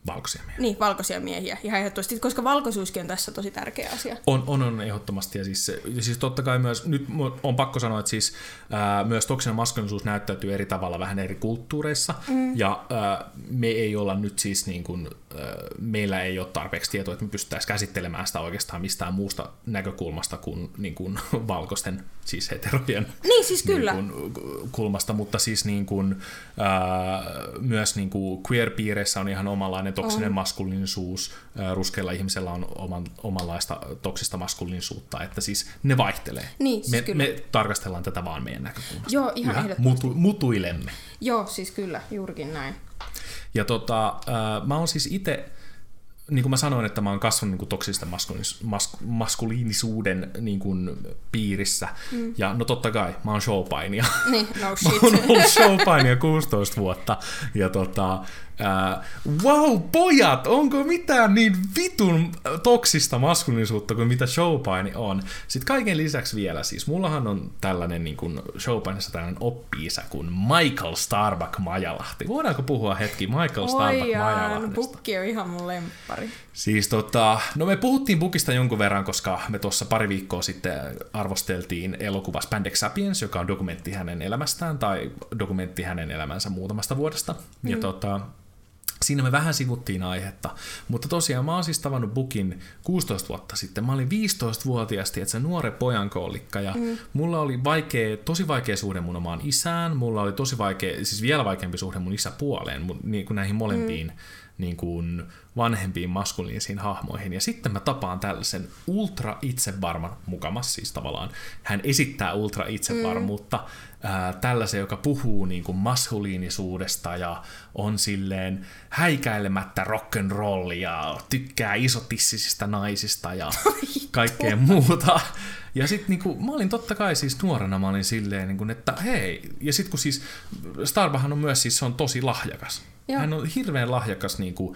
Valkoisia miehiä. Niin, valkoisia miehiä. Ihan ehdottomasti, koska valkoisuuskin on tässä tosi tärkeä asia. On, on, on ehdottomasti. Ja siis, ja siis totta kai myös, nyt on pakko sanoa, että siis ää, myös toksinen maskuliinisuus näyttäytyy eri tavalla vähän eri kulttuureissa. Mm. Ja ää, me ei olla nyt siis niin kuin, ää, meillä ei ole tarpeeksi tietoa, että me pystyttäisiin käsittelemään sitä oikeastaan mistään muusta näkökulmasta kuin, niin kuin valkoisten, siis heterojen Niin, siis kyllä. Niin kuin, kulmasta, mutta siis niin kuin, ää, myös niin kuin queer-piireissä on ihan omanlainen toksinen on. maskuliinisuus, ää, ruskeilla ihmisellä on oman, omanlaista toksista maskuliinisuutta, että siis ne vaihtelee. Niin, siis me, kyllä. me tarkastellaan tätä vaan meidän näkökulmasta. Joo, ihan Yhä mutu, mutuilemme. Joo, siis kyllä, juurikin näin. Ja tota, äh, mä oon siis itse niin kuin mä sanoin, että mä oon kasvanut niin kuin toksista maskuliinis- mas- maskuliinisuuden niin kuin, piirissä. Mm. Ja no totta kai, mä oon showpainia. Niin, no mä shit. oon ollut showpainia 16 vuotta. Ja tota, ää, wow, pojat, onko mitään niin vitun toksista maskuliinisuutta kuin mitä showpaini on? Sitten kaiken lisäksi vielä siis, mullahan on tällainen niin kuin showpainissa tällainen oppi kuin Michael Starbuck Majalahti. Voidaanko puhua hetki Michael Starbuck Oi Majalahdesta? Bukki on ihan mun lemppari. Siis tota, no me puhuttiin Bukista jonkun verran, koska me tuossa pari viikkoa sitten arvosteltiin elokuva Spandex Sapiens, joka on dokumentti hänen elämästään tai dokumentti hänen elämänsä muutamasta vuodesta. Mm. Ja tota, siinä me vähän sivuttiin aihetta. Mutta tosiaan mä oon siis tavannut Bukin 16 vuotta sitten. Mä olin 15-vuotias, että se nuore pojankoolikka ja mm. mulla oli vaikea, tosi vaikea suhde mun omaan isään. Mulla oli tosi vaikea, siis vielä vaikeampi suhde mun isäpuoleen, mun, niin kuin näihin molempiin mm. Niin kuin vanhempiin maskuliinisiin hahmoihin. Ja sitten mä tapaan tällaisen ultra itsevarman, mukamas siis tavallaan, hän esittää ultra itsevarmuutta, mm. ää, tällaisen, joka puhuu niin kuin maskuliinisuudesta ja on silleen häikäilemättä rock'n'roll ja tykkää isotissisistä naisista ja kaikkea muuta. Ja sitten niinku, mä olin totta kai siis nuorena, mä olin silleen, niinku, että hei, ja sitten kun siis Starbahan on myös siis, se on tosi lahjakas. Joo. Hän on hirveän lahjakas niinku,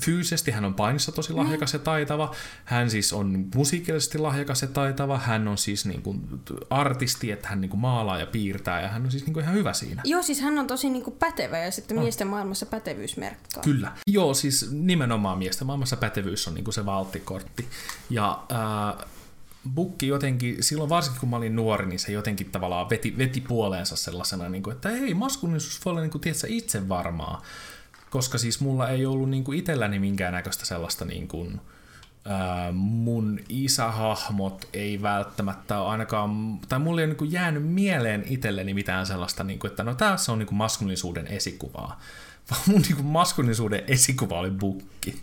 fyysisesti hän on painissa tosi lahjakas ja taitava, hän siis on musiikillisesti lahjakas ja taitava, hän on siis niin kuin artisti, että hän niin kuin maalaa ja piirtää ja hän on siis niin kuin ihan hyvä siinä. Joo, siis hän on tosi niinku pätevä ja sitten miesten maailmassa pätevyysmerkkaa. Kyllä. Joo, siis nimenomaan miesten maailmassa pätevyys on niin kuin se valttikortti. Ja äh, Bukki jotenkin, silloin varsinkin kun mä olin nuori, niin se jotenkin tavallaan veti, veti puoleensa sellaisena, niin kuin, että hei, maskuliinisuus voi olla niin kuin, tiedätkö, itse varmaa koska siis mulla ei ollut niin kuin itselläni minkäännäköistä sellaista niin kuin, ää, mun isähahmot ei välttämättä ole ainakaan, tai mulla ei ole niin kuin jäänyt mieleen itselleni mitään sellaista, niin kuin, että no tässä on niin kuin maskuliinisuuden esikuvaa. Vaan mun niin kuin maskuliinisuuden esikuva oli bukki.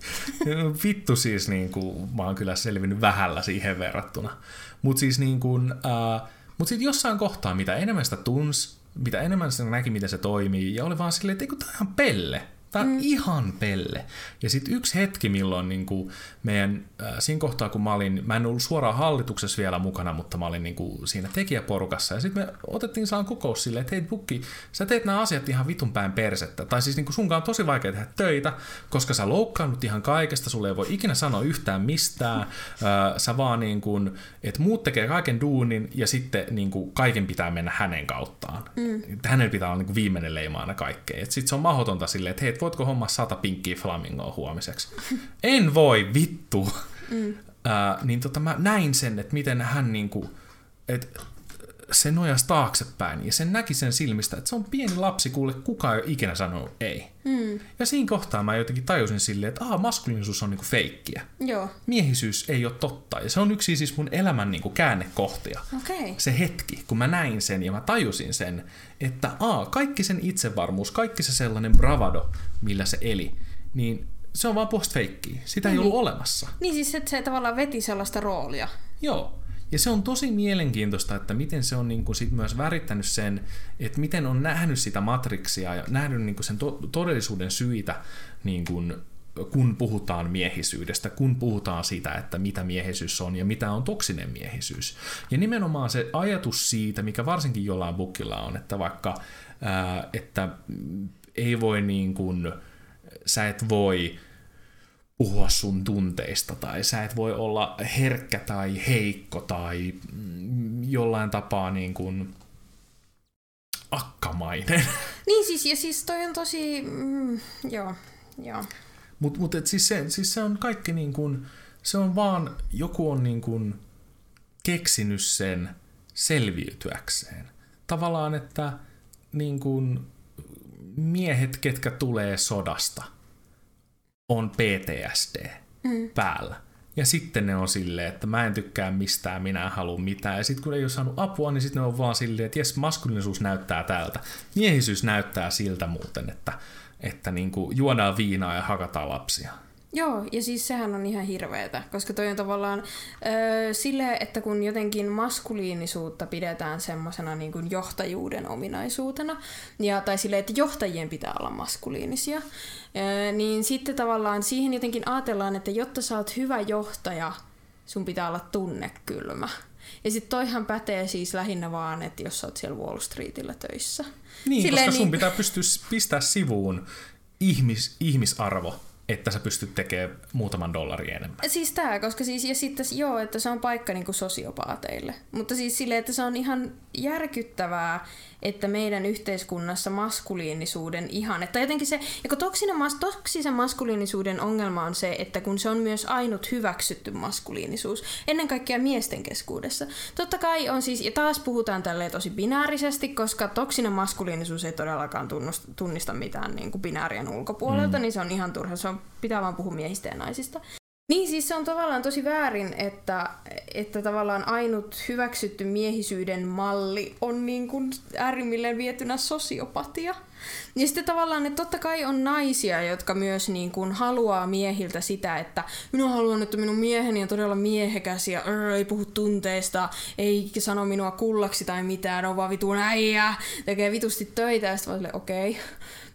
Vittu siis, niin kuin, mä oon kyllä selvinnyt vähällä siihen verrattuna. Mutta siis niin kuin, ää, mut sitten jossain kohtaa, mitä enemmän sitä tunsi, mitä enemmän se näki, miten se toimii, ja oli vaan silleen, että eikö ihan pelle. Tämä on mm. ihan pelle. Ja sitten yksi hetki, milloin niin kuin meidän, äh, siinä kohtaa, kun mä olin, mä en ollut suoraan hallituksessa vielä mukana, mutta mä olin niin kuin siinä tekijäporukassa. Ja sitten me otettiin saan kokous silleen, että hei Bukki, sä teet nämä asiat ihan vitun päin persettä. Tai siis niin kuin sunkaan on tosi vaikea tehdä töitä, koska sä loukkaannut ihan kaikesta, sulle ei voi ikinä sanoa yhtään mistään. Äh, sä vaan niin kuin, että muut tekee kaiken duunin ja sitten niin kuin kaiken pitää mennä hänen kauttaan. Mm. Hänen pitää olla niin kuin viimeinen leima aina kaikkeen. Sitten se on mahdotonta silleen, että hei, voitko hommaa sata pinkkiä flamingoa huomiseksi? en voi, vittu. Mm. Äh, niin tota, mä näin sen, että miten hän niinku, että se nojasi taaksepäin ja sen näki sen silmistä, että se on pieni lapsi, kuule kukaan ei ole ikinä sanonut ei. Mm. Ja siinä kohtaa mä jotenkin tajusin silleen, että aha, maskuliinisuus on niinku feikkiä. Joo. Miehisyys ei ole totta. Ja se on yksi siis mun elämän niinku käännekohtia. Okei. Se hetki, kun mä näin sen ja mä tajusin sen, että aa, kaikki sen itsevarmuus, kaikki se sellainen bravado, millä se eli, niin se on vaan puolesta feikkiä. Sitä ei Niin. ollut olemassa. Niin siis, että se tavallaan veti sellaista roolia. Joo. Ja se on tosi mielenkiintoista, että miten se on niin kuin sit myös värittänyt sen, että miten on nähnyt sitä matriksia ja nähnyt niin kuin sen to- todellisuuden syitä, niin kuin, kun puhutaan miehisyydestä, kun puhutaan siitä, että mitä miehisyys on ja mitä on toksinen miehisyys. Ja nimenomaan se ajatus siitä, mikä varsinkin jollain bukilla on, että vaikka ää, että ei voi niin kuin, sä et voi puhua sun tunteista tai sä et voi olla herkkä tai heikko tai mm, jollain tapaa niin kuin akkamainen. Niin siis, ja siis toi on tosi, mm, joo, joo. Mutta mut, et siis, se, siis se on kaikki niin kuin, se on vaan, joku on niin kuin keksinyt sen selviytyäkseen. Tavallaan, että niin kuin miehet, ketkä tulee sodasta, on PTSD mm. päällä. Ja sitten ne on silleen, että mä en tykkää mistään, minä en halua mitään. Ja sitten kun ei ole saanut apua, niin sitten ne on vaan silleen, että jes, maskuliinisuus näyttää tältä. Miehisyys näyttää siltä muuten, että, että niin kuin juodaan viinaa ja hakataan lapsia. Joo, ja siis sehän on ihan hirveetä, koska toi on tavallaan öö, sille, että kun jotenkin maskuliinisuutta pidetään semmoisena niin kuin johtajuuden ominaisuutena, ja, tai sille, että johtajien pitää olla maskuliinisia, öö, niin sitten tavallaan siihen jotenkin ajatellaan, että jotta sä oot hyvä johtaja, sun pitää olla tunnekylmä. Ja sitten toihan pätee siis lähinnä vaan, että jos sä oot siellä Wall Streetillä töissä. Niin, Silleen koska sun niin... pitää pystyä pistää sivuun ihmis, ihmisarvo että sä pystyt tekemään muutaman dollarin enemmän. Siis tää, koska siis, ja sitten joo, että se on paikka niinku sosiopaateille. Mutta siis silleen, että se on ihan järkyttävää, että meidän yhteiskunnassa maskuliinisuuden ihan, että jotenkin se, ja kun toksinen, toksisen maskuliinisuuden ongelma on se, että kun se on myös ainut hyväksytty maskuliinisuus, ennen kaikkea miesten keskuudessa. Totta kai on siis, ja taas puhutaan tälleen tosi binäärisesti, koska toksinen maskuliinisuus ei todellakaan tunnista mitään niin kuin binäärien ulkopuolelta, mm. niin se on ihan turha, se on, pitää vaan puhua miehistä ja naisista. Niin, siis se on tavallaan tosi väärin, että, että tavallaan ainut hyväksytty miehisyyden malli on niin kuin äärimmilleen vietynä sosiopatia. Ja sitten tavallaan, että totta kai on naisia, jotka myös niin kuin haluaa miehiltä sitä, että minä haluan, että minun mieheni on todella miehekäs ja ör, ei puhu tunteista, ei sano minua kullaksi tai mitään, on vaan vitun äijä, tekee vitusti töitä ja sitten okei. Okay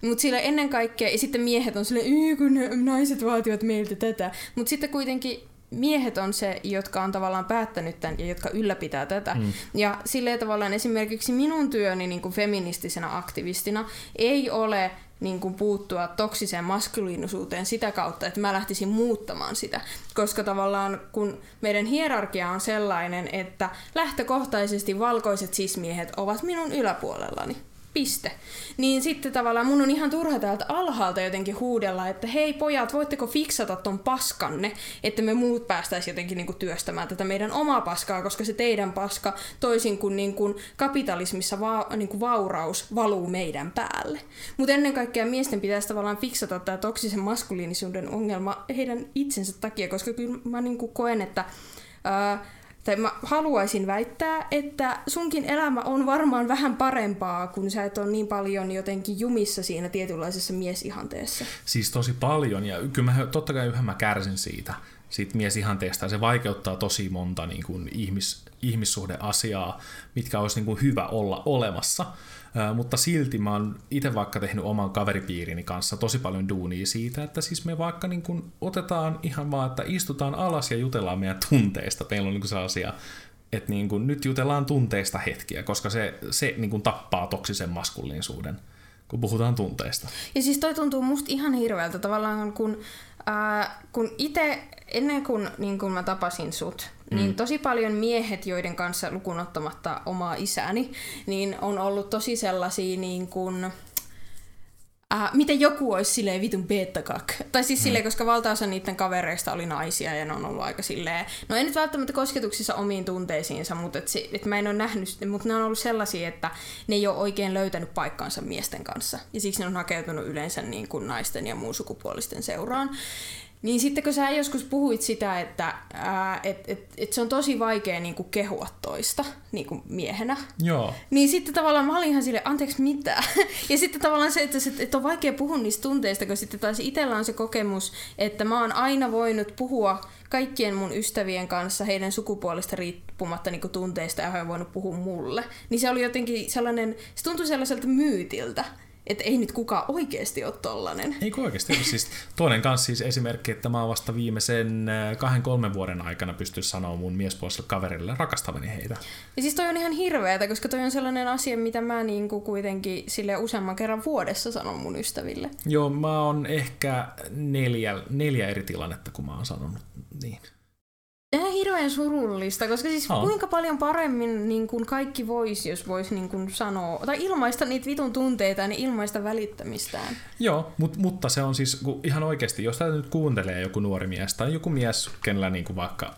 mutta sillä ennen kaikkea, ja sitten miehet on silleen, kun naiset vaativat meiltä tätä. Mutta sitten kuitenkin miehet on se, jotka on tavallaan päättänyt tämän ja jotka ylläpitää tätä. Mm. Ja sillä tavallaan esimerkiksi minun työni niin kuin feministisenä aktivistina ei ole niin kuin puuttua toksiseen maskuliinisuuteen sitä kautta, että mä lähtisin muuttamaan sitä. Koska tavallaan kun meidän hierarkia on sellainen, että lähtökohtaisesti valkoiset sismiehet ovat minun yläpuolellani piste. Niin sitten tavallaan mun on ihan turha täältä alhaalta jotenkin huudella, että hei pojat, voitteko fiksata ton paskanne, että me muut päästäisiin jotenkin niinku työstämään tätä meidän omaa paskaa, koska se teidän paska, toisin kuin niinku kapitalismissa va- niinku vauraus, valuu meidän päälle. Mutta ennen kaikkea miesten pitäisi tavallaan fiksata tämä toksisen maskuliinisuuden ongelma heidän itsensä takia, koska kyllä mä niinku koen, että ää, tai mä haluaisin väittää, että sunkin elämä on varmaan vähän parempaa, kun sä et ole niin paljon jotenkin jumissa siinä tietynlaisessa miesihanteessa. Siis tosi paljon, ja kyllä mä totta kai yhä mä kärsin siitä, siitä miesihanteesta, ja se vaikeuttaa tosi monta niin kuin ihmis, ihmissuhdeasiaa, mitkä olisi niin kuin hyvä olla olemassa mutta silti mä oon itse vaikka tehnyt oman kaveripiirini kanssa tosi paljon duunia siitä, että siis me vaikka niin kun otetaan ihan vaan, että istutaan alas ja jutellaan meidän tunteista. Meillä on niin sellaisia että niin kun nyt jutellaan tunteista hetkiä, koska se, se niin kun tappaa toksisen maskuliinisuuden, kun puhutaan tunteista. Ja siis toi tuntuu musta ihan hirveältä tavallaan, kun, ää, kun itse ennen kuin, niin kun mä tapasin sut, mm. niin tosi paljon miehet, joiden kanssa lukunottamatta omaa isäni, niin on ollut tosi sellaisia niin kuin, Äh, miten joku olisi silleen vitun beettakak. Tai siis mm. silleen, koska valtaosa niiden kavereista oli naisia ja ne on ollut aika silleen, no ei nyt välttämättä kosketuksissa omiin tunteisiinsa, mutta et, et mä en ole nähnyt, mutta ne on ollut sellaisia, että ne ei ole oikein löytänyt paikkaansa miesten kanssa. Ja siksi ne on hakeutunut yleensä niin kuin naisten ja muun sukupuolisten seuraan. Niin sitten kun sä joskus puhuit sitä, että ää, et, et, et se on tosi vaikea niinku kehua toista niinku miehenä, Joo. niin sitten tavallaan mä olin ihan sille anteeksi mitä? ja sitten tavallaan se, että, että on vaikea puhua niistä tunteista, kun sitten taas itsellä on se kokemus, että mä oon aina voinut puhua kaikkien mun ystävien kanssa heidän sukupuolesta riippumatta niin tunteista ja he on voinut puhua mulle. Niin se oli jotenkin sellainen, se tuntui sellaiselta myytiltä, että ei nyt kukaan oikeasti ole tollanen. Ei oikeasti ole. Siis toinen kanssa siis esimerkki, että mä oon vasta viimeisen äh, kahden kolmen vuoden aikana pysty sanoa mun miespuoliselle kaverille rakastavani heitä. Ja siis toi on ihan hirveätä, koska toi on sellainen asia, mitä mä niinku kuitenkin sille useamman kerran vuodessa sanon mun ystäville. Joo, mä oon ehkä neljä, neljä eri tilannetta, kun mä oon sanonut niin. Tämä hirveän surullista, koska siis oh. kuinka paljon paremmin niin kuin kaikki voisi, jos voisi niin kuin sanoa, tai ilmaista niitä vitun tunteita ja niin ilmaista välittämistään. Joo, mut, mutta se on siis kun ihan oikeasti, jos tätä nyt kuuntelee joku nuori mies tai joku mies, kenellä niin kuin vaikka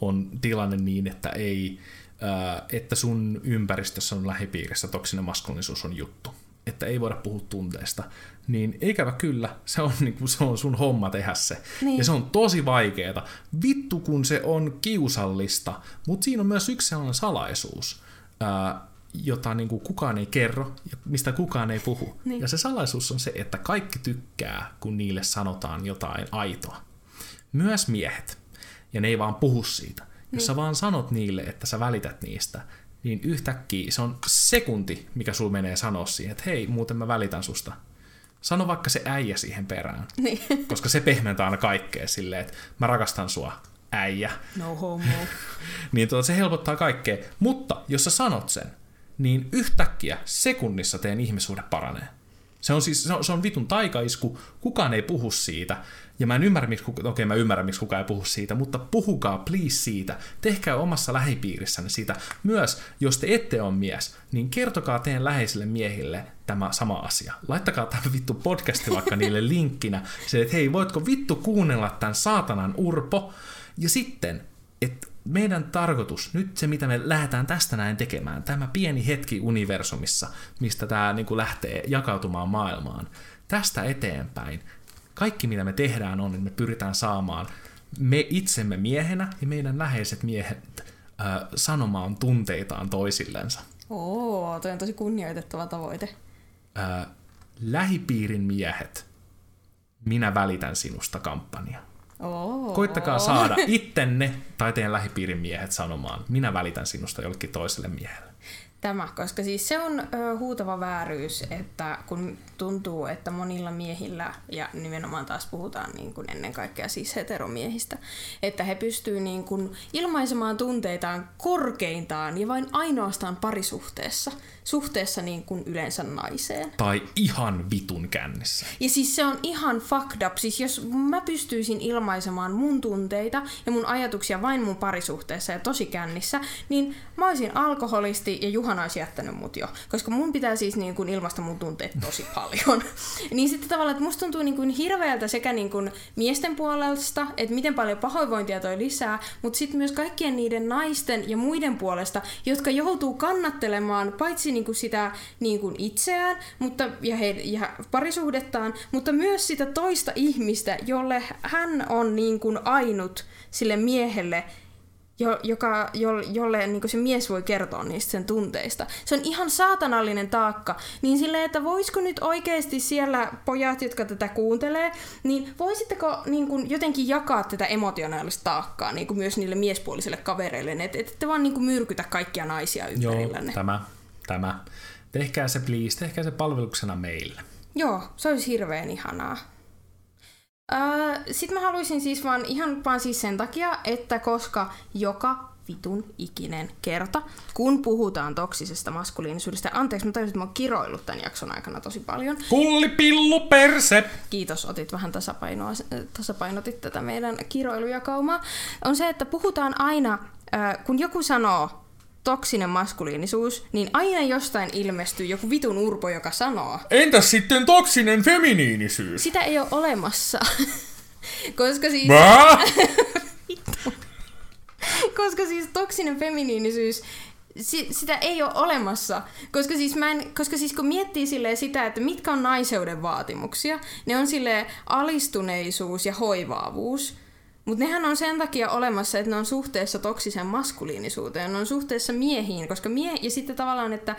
on tilanne niin, että ei, ää, että sun ympäristössä on lähipiirissä toksinen maskuliinisuus on juttu, että ei voida puhua tunteista, niin ikävä kyllä, se on, niin kuin, se on sun homma tehdä se. Niin. Ja se on tosi vaikeeta. Vittu kun se on kiusallista, mutta siinä on myös yksi sellainen salaisuus, ää, jota niin kuin kukaan ei kerro ja mistä kukaan ei puhu. Niin. Ja se salaisuus on se, että kaikki tykkää, kun niille sanotaan jotain aitoa. myös miehet, ja ne ei vaan puhu siitä. Jos niin. sä vaan sanot niille, että sä välität niistä, niin yhtäkkiä se on sekunti, mikä sul menee sanoa siihen, että hei, muuten mä välitän susta. Sano vaikka se äijä siihen perään. Niin. Koska se pehmentää aina kaikkea silleen, että mä rakastan sua, äijä. No homo. niin tuota, se helpottaa kaikkea. Mutta jos sä sanot sen, niin yhtäkkiä sekunnissa teen ihmissuhde paranee. Se on siis, se on, se on vitun taikaisku, kukaan ei puhu siitä. Ja mä en ymmärrä, miksi, okei okay, mä ymmärrän, miksi kukaan ei puhu siitä, mutta puhukaa please siitä. Tehkää omassa lähipiirissänne siitä. Myös, jos te ette ole mies, niin kertokaa teidän läheisille miehille tämä sama asia. Laittakaa tämä vittu podcasti vaikka niille linkkinä. Se, että hei, voitko vittu kuunnella tämän saatanan urpo? Ja sitten, että meidän tarkoitus, nyt se mitä me lähdetään tästä näin tekemään, tämä pieni hetki universumissa, mistä tämä niin kuin lähtee jakautumaan maailmaan, tästä eteenpäin, kaikki mitä me tehdään on, että me pyritään saamaan me itsemme miehenä ja meidän läheiset miehet äh, sanomaan tunteitaan toisillensa. Oo, toi on tosi kunnioitettava tavoite. Äh, lähipiirin miehet, minä välitän sinusta kampanja. Oo. Koittakaa saada ittenne tai teidän lähipiirin miehet sanomaan, minä välitän sinusta jollekin toiselle miehelle. Tämä, koska siis se on ö, huutava vääryys, että kun tuntuu, että monilla miehillä, ja nimenomaan taas puhutaan niin kuin ennen kaikkea siis heteromiehistä, että he pystyvät niin kuin ilmaisemaan tunteitaan korkeintaan ja vain ainoastaan parisuhteessa, suhteessa niin kuin yleensä naiseen. Tai ihan vitun kännissä. Ja siis se on ihan fucked up. Siis jos mä pystyisin ilmaisemaan mun tunteita ja mun ajatuksia vain mun parisuhteessa ja tosi kännissä, niin mä olisin alkoholisti ja Juhana olisi jättänyt mut jo. Koska mun pitää siis niin kuin ilmaista mun tunteet tosi paljon. niin sitten tavallaan, että musta tuntuu niin kuin hirveältä sekä niin kuin miesten puolesta, että miten paljon pahoinvointia toi lisää, mutta sitten myös kaikkien niiden naisten ja muiden puolesta, jotka joutuu kannattelemaan paitsi niin kuin sitä niin kuin itseään mutta, ja, he, ja parisuhdettaan, mutta myös sitä toista ihmistä, jolle hän on niin kuin ainut sille miehelle, jo, joka, jo, jolle niin se mies voi kertoa niistä sen tunteista. Se on ihan saatanallinen taakka. Niin silleen, että voisiko nyt oikeasti siellä pojat, jotka tätä kuuntelee, niin voisitteko niin kuin, jotenkin jakaa tätä emotionaalista taakkaa niin kuin myös niille miespuolisille kavereille, että et, ette vaan niin kuin, myrkytä kaikkia naisia ympärillänne. Joo, tämä, tämä. Tehkää se please, tehkää se palveluksena meille. Joo, se olisi hirveän ihanaa. Sitten mä haluaisin siis vaan ihan vaan siis sen takia, että koska joka vitun ikinen kerta, kun puhutaan toksisesta maskuliinisuudesta. Anteeksi, mä tajusin, että mä oon kiroillut tämän jakson aikana tosi paljon. Kullipillu perse! Kiitos, otit vähän tasapainoa, tasapainotit tätä meidän kiroilujakaumaa. On se, että puhutaan aina, kun joku sanoo toksinen maskuliinisuus, niin aina jostain ilmestyy joku vitun urpo, joka sanoo. Entäs sitten toksinen feminiinisyys? Sitä ei ole olemassa. Koska siis... Koska siis toksinen feminiinisyys si- sitä ei ole olemassa. Koska siis, mä en, koska siis kun miettii sitä, että mitkä on naiseuden vaatimuksia, ne on sille alistuneisuus ja hoivaavuus. Mutta nehän on sen takia olemassa, että ne on suhteessa toksisen maskuliinisuuteen, ne on suhteessa miehiin, koska mie- ja sitten tavallaan, että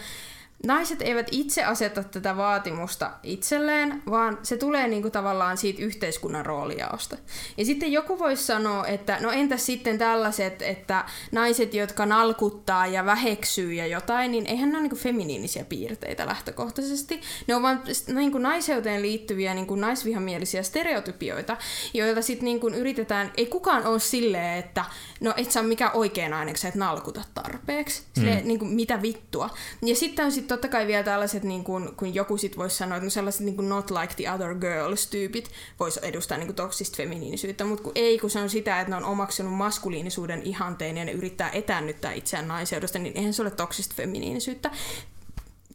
naiset eivät itse aseta tätä vaatimusta itselleen, vaan se tulee niinku tavallaan siitä yhteiskunnan roolijaosta. Ja sitten joku voisi sanoa, että no entäs sitten tällaiset, että naiset, jotka nalkuttaa ja väheksyy ja jotain, niin eihän ne ole niinku feminiinisiä piirteitä lähtökohtaisesti. Ne on vaan niinku naiseuteen liittyviä niinku naisvihamielisiä stereotypioita, joita sitten niinku yritetään, ei kukaan ole silleen, että no et sä ole mikään oikea nainen, sä et nalkuta tarpeeksi. Silleen, mm. niinku, mitä vittua. Ja sitten on sitten totta kai vielä tällaiset, niin kuin, kun joku sit voisi sanoa, että no sellaiset niin kuin not like the other girls-tyypit voisi edustaa niin kuin toksista feminiinisyyttä, mutta kun ei, kun se on sitä, että ne on omaksunut maskuliinisuuden ihanteen ja ne yrittää etännyttää itseään naiseudesta, niin eihän se ole toksista feminiinisyyttä.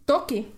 Toki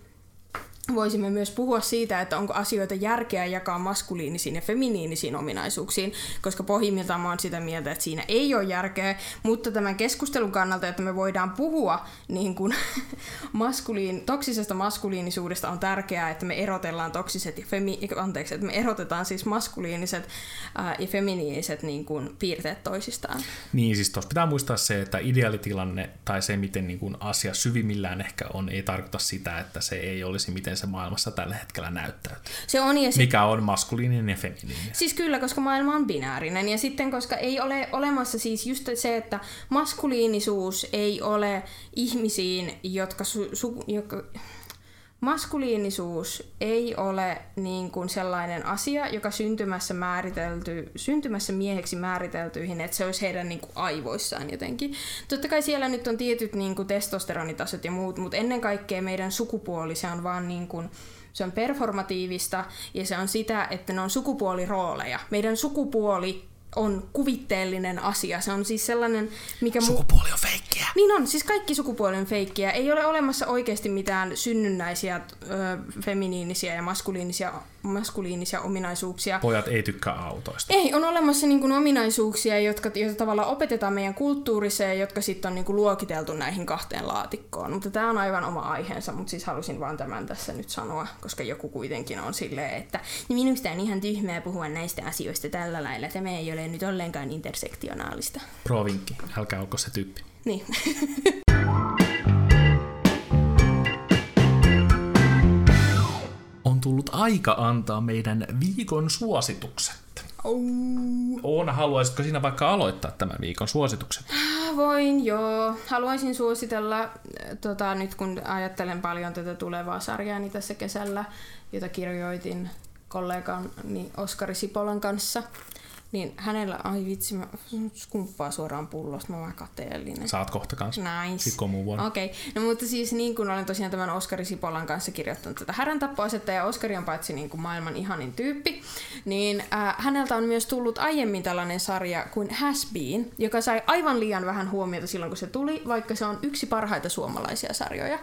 voisimme myös puhua siitä, että onko asioita järkeä jakaa maskuliinisiin ja feminiinisiin ominaisuuksiin, koska pohjimmiltaan mä oon sitä mieltä, että siinä ei ole järkeä, mutta tämän keskustelun kannalta, että me voidaan puhua niin kuin maskuliin, toksisesta maskuliinisuudesta on tärkeää, että me erotellaan toksiset ja femi, anteeksi, että me erotetaan siis maskuliiniset ää, ja feminiiniset niin kuin, piirteet toisistaan. Niin, siis tuossa pitää muistaa se, että ideaalitilanne tai se, miten niin kuin asia syvimmillään ehkä on, ei tarkoita sitä, että se ei olisi miten se maailmassa tällä hetkellä näyttäytyy. Se on ja sit, Mikä on maskuliininen ja feminiininen. Siis kyllä, koska maailma on binäärinen ja sitten koska ei ole olemassa siis just se, että maskuliinisuus ei ole ihmisiin, jotka, su, su, jotka maskuliinisuus ei ole niin kuin sellainen asia, joka syntymässä, määritelty, syntymässä mieheksi määriteltyihin, että se olisi heidän niin kuin aivoissaan jotenkin. Totta kai siellä nyt on tietyt niin kuin testosteronitasot ja muut, mutta ennen kaikkea meidän sukupuoli, se on vaan niin kuin, se on performatiivista ja se on sitä, että ne on sukupuolirooleja. Meidän sukupuoli on kuvitteellinen asia. Se on siis sellainen, mikä... Sukupuoli on feikkiä. Niin on, siis kaikki sukupuoli on feikkiä. Ei ole olemassa oikeasti mitään synnynnäisiä ö, feminiinisiä ja maskuliinisia, maskuliinisia ominaisuuksia. Pojat ei tykkää autoista. Ei, on olemassa niin kuin, ominaisuuksia, jotka, joita tavallaan opetetaan meidän kulttuurissa ja jotka sitten on niin kuin, luokiteltu näihin kahteen laatikkoon. Mutta tämä on aivan oma aiheensa, mutta siis halusin vaan tämän tässä nyt sanoa, koska joku kuitenkin on silleen, että niin minusta on ihan tyhmää puhua näistä asioista tällä lailla. Tämä ei ole nyt ollenkaan intersektionaalista. Pro-vinkki, älkää olko se tyyppi. Niin. tullut aika antaa meidän viikon suositukset. Oona, haluaisitko sinä vaikka aloittaa tämän viikon suositukset? Voin, joo. Haluaisin suositella, äh, tota, nyt kun ajattelen paljon tätä tulevaa sarjaani tässä kesällä, jota kirjoitin kollegani Oskari Sipolan kanssa, niin hänellä, ai vitsi, mä skumppaa suoraan pullosta, mä oon kateellinen. Saat kohta kanssa. Nice. Sitten on muu vuoro. Okei, okay. no mutta siis niin kuin olen tosiaan tämän Oskari Sipolan kanssa kirjoittanut tätä häräntappasetta ja Oskari on paitsi niin kuin maailman ihanin tyyppi, niin äh, häneltä on myös tullut aiemmin tällainen sarja kuin Has Been, joka sai aivan liian vähän huomiota silloin kun se tuli, vaikka se on yksi parhaita suomalaisia sarjoja.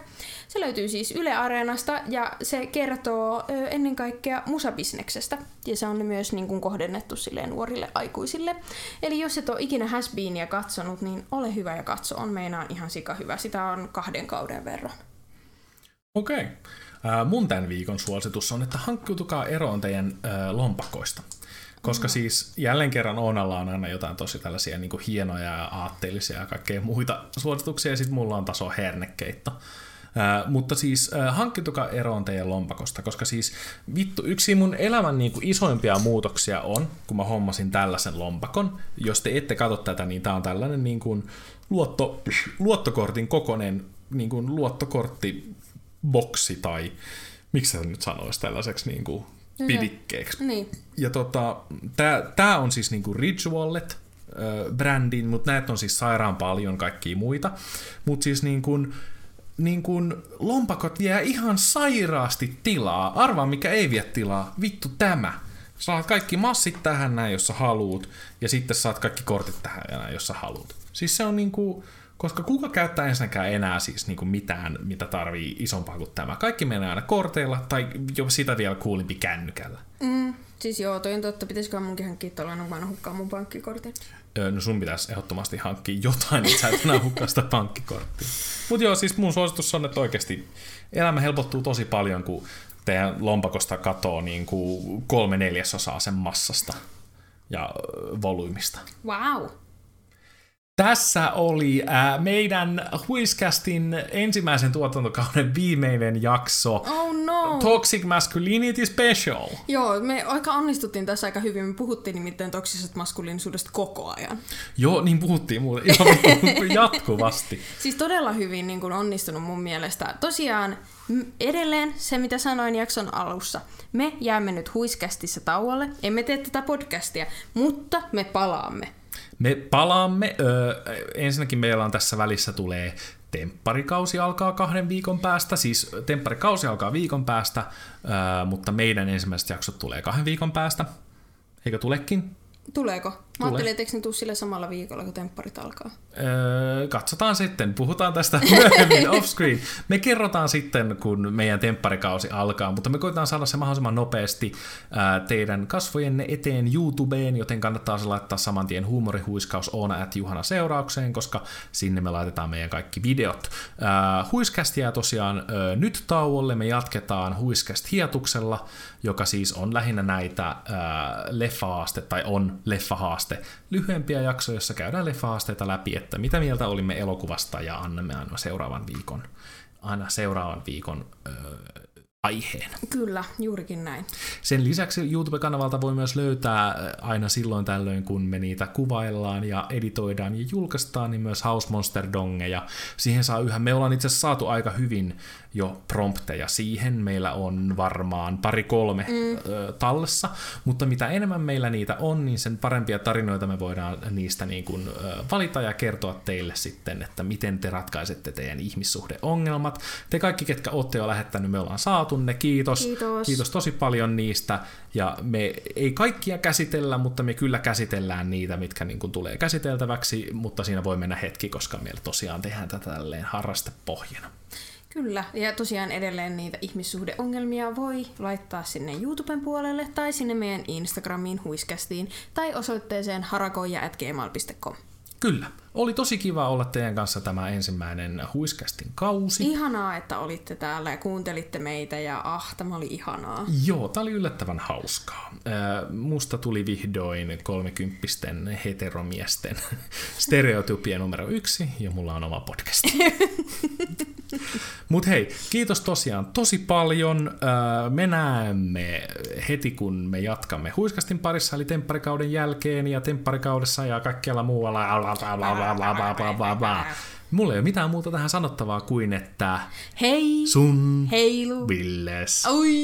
Se löytyy siis Yle Areenasta ja se kertoo ö, ennen kaikkea musabisneksestä ja se on myös niin kuin kohdennettu silleen nuorille aikuisille. Eli jos et ole ikinä Has Beenia katsonut, niin ole hyvä ja katso. On meinaan ihan sika hyvä. Sitä on kahden kauden verran. Okei. Okay. Mun tämän viikon suositus on, että hankkiutukaa eroon teidän äh, lompakoista. Koska mm. siis jälleen kerran Oonalla on aina jotain tosi tällaisia niin hienoja ja aatteellisia ja kaikkea muita suosituksia, ja sitten mulla on taso hernekeitto. Mutta siis uh, hankkitukaa eroon teidän lompakosta, koska siis vittu, yksi mun elämän niin kuin, isoimpia muutoksia on, kun mä hommasin tällaisen lompakon. Jos te ette katso tätä, niin tää on tällainen niin kuin, luotto, luottokortin kokoinen niin kuin, luottokorttiboksi tai miksi se nyt sanoisi tällaiseksi niin kuin, pidikkeeksi. Niin. Ja tota, tää, tää on siis niinku Ridge Wallet, brändin, mutta näitä on siis sairaan paljon kaikkia muita. Mutta siis niin kuin, niin kuin lompakot jää ihan sairaasti tilaa. Arvaa mikä ei vie tilaa. Vittu tämä. Saat kaikki massit tähän näin, jos sä haluut. Ja sitten saat kaikki kortit tähän näin, jos sä haluut. Siis se on niinku, koska kuka käyttää ensinnäkään enää siis niinku mitään, mitä tarvii isompaa kuin tämä. Kaikki menee aina korteilla tai jo sitä vielä kuulimpi kännykällä. Mm, siis joo, toi on totta. Pitäisikö munkin hankkia tuollainen, kun mä hukkaa mun pankkikortin? No sun pitäisi ehdottomasti hankkia jotain, että sä et enää hukkaa sitä pankkikorttia. Mutta joo, siis mun suositus on, että oikeasti elämä helpottuu tosi paljon, kun teidän lompakosta katoo niin kuin kolme neljäsosaa sen massasta ja volyymista. Wow. Tässä oli äh, meidän Huiscastin ensimmäisen tuotantokauden viimeinen jakso. Oh no! Toxic Masculinity Special. Joo, me aika onnistuttiin tässä aika hyvin. Me puhuttiin nimittäin toksisesta maskuliinisuudesta koko ajan. Joo, niin puhuttiin muuten ihan jatkuvasti. siis todella hyvin niin kuin onnistunut mun mielestä. Tosiaan edelleen se, mitä sanoin jakson alussa. Me jäämme nyt Huiscastissa tauolle. Emme tee tätä podcastia, mutta me palaamme. Me palaamme. Öö, ensinnäkin meillä on tässä välissä tulee tempparikausi alkaa kahden viikon päästä, siis tempparikausi alkaa viikon päästä, mutta meidän ensimmäiset jaksot tulee kahden viikon päästä. Eikö tulekin? Tuleeko? Mä ajattelin, että ne tule sille samalla viikolla, kun tempparit alkaa. Öö, katsotaan sitten. Puhutaan tästä myöhemmin off-screen. Me kerrotaan sitten, kun meidän tempparikausi alkaa, mutta me koitetaan saada se mahdollisimman nopeasti ää, teidän kasvojenne eteen YouTubeen, joten kannattaa se laittaa saman tien huumorihuiskaus Oona at Juhana seuraukseen, koska sinne me laitetaan meidän kaikki videot. Ää, huiskäst jää tosiaan ää, nyt tauolle. Me jatketaan huiskäst hiatuksella, joka siis on lähinnä näitä ää, leffa tai on leffahaaste. Lyhyempiä jaksoja, joissa käydään leffahaasteita läpi, että mitä mieltä olimme elokuvasta ja annamme aina seuraavan viikon, aina seuraavan viikon ö, aiheen. Kyllä, juurikin näin. Sen lisäksi YouTube-kanavalta voi myös löytää aina silloin tällöin, kun me niitä kuvaillaan ja editoidaan ja julkaistaan, niin myös House Monster Dongeja. Siihen saa yhä, me ollaan itse saatu aika hyvin jo prompteja siihen. Meillä on varmaan pari-kolme mm. tallessa, mutta mitä enemmän meillä niitä on, niin sen parempia tarinoita me voidaan niistä niin kuin, valita ja kertoa teille sitten, että miten te ratkaisette teidän ihmissuhdeongelmat. Te kaikki, ketkä olette jo lähettänyt, me ollaan saatu ne. Kiitos. Kiitos. Kiitos tosi paljon niistä. Ja me ei kaikkia käsitellä, mutta me kyllä käsitellään niitä, mitkä niin kuin tulee käsiteltäväksi, mutta siinä voi mennä hetki, koska meillä tosiaan tehdään tätä tälleen harrastepohjana. Kyllä, ja tosiaan edelleen niitä ihmissuhdeongelmia voi laittaa sinne YouTuben puolelle tai sinne meidän Instagramiin huiskästiin tai osoitteeseen harakoija.gmail.com. Kyllä. Oli tosi kiva olla teidän kanssa tämä ensimmäinen Huiskästin kausi. Ihanaa, että olitte täällä ja kuuntelitte meitä ja ah, tämä oli ihanaa. Joo, tämä oli yllättävän hauskaa. Musta tuli vihdoin kolmekymppisten heteromiesten stereotypia numero yksi ja mulla on oma podcast. Mut hei, kiitos tosiaan tosi paljon. Me näemme heti, kun me jatkamme Huiskastin parissa, eli tempparikauden jälkeen ja tempparikaudessa ja kaikkialla muualla. Bla, bla, bla, bla, bla, bla. Mulla ei ole mitään muuta tähän sanottavaa kuin, että Hei! sun Heilu! Villes. Oi!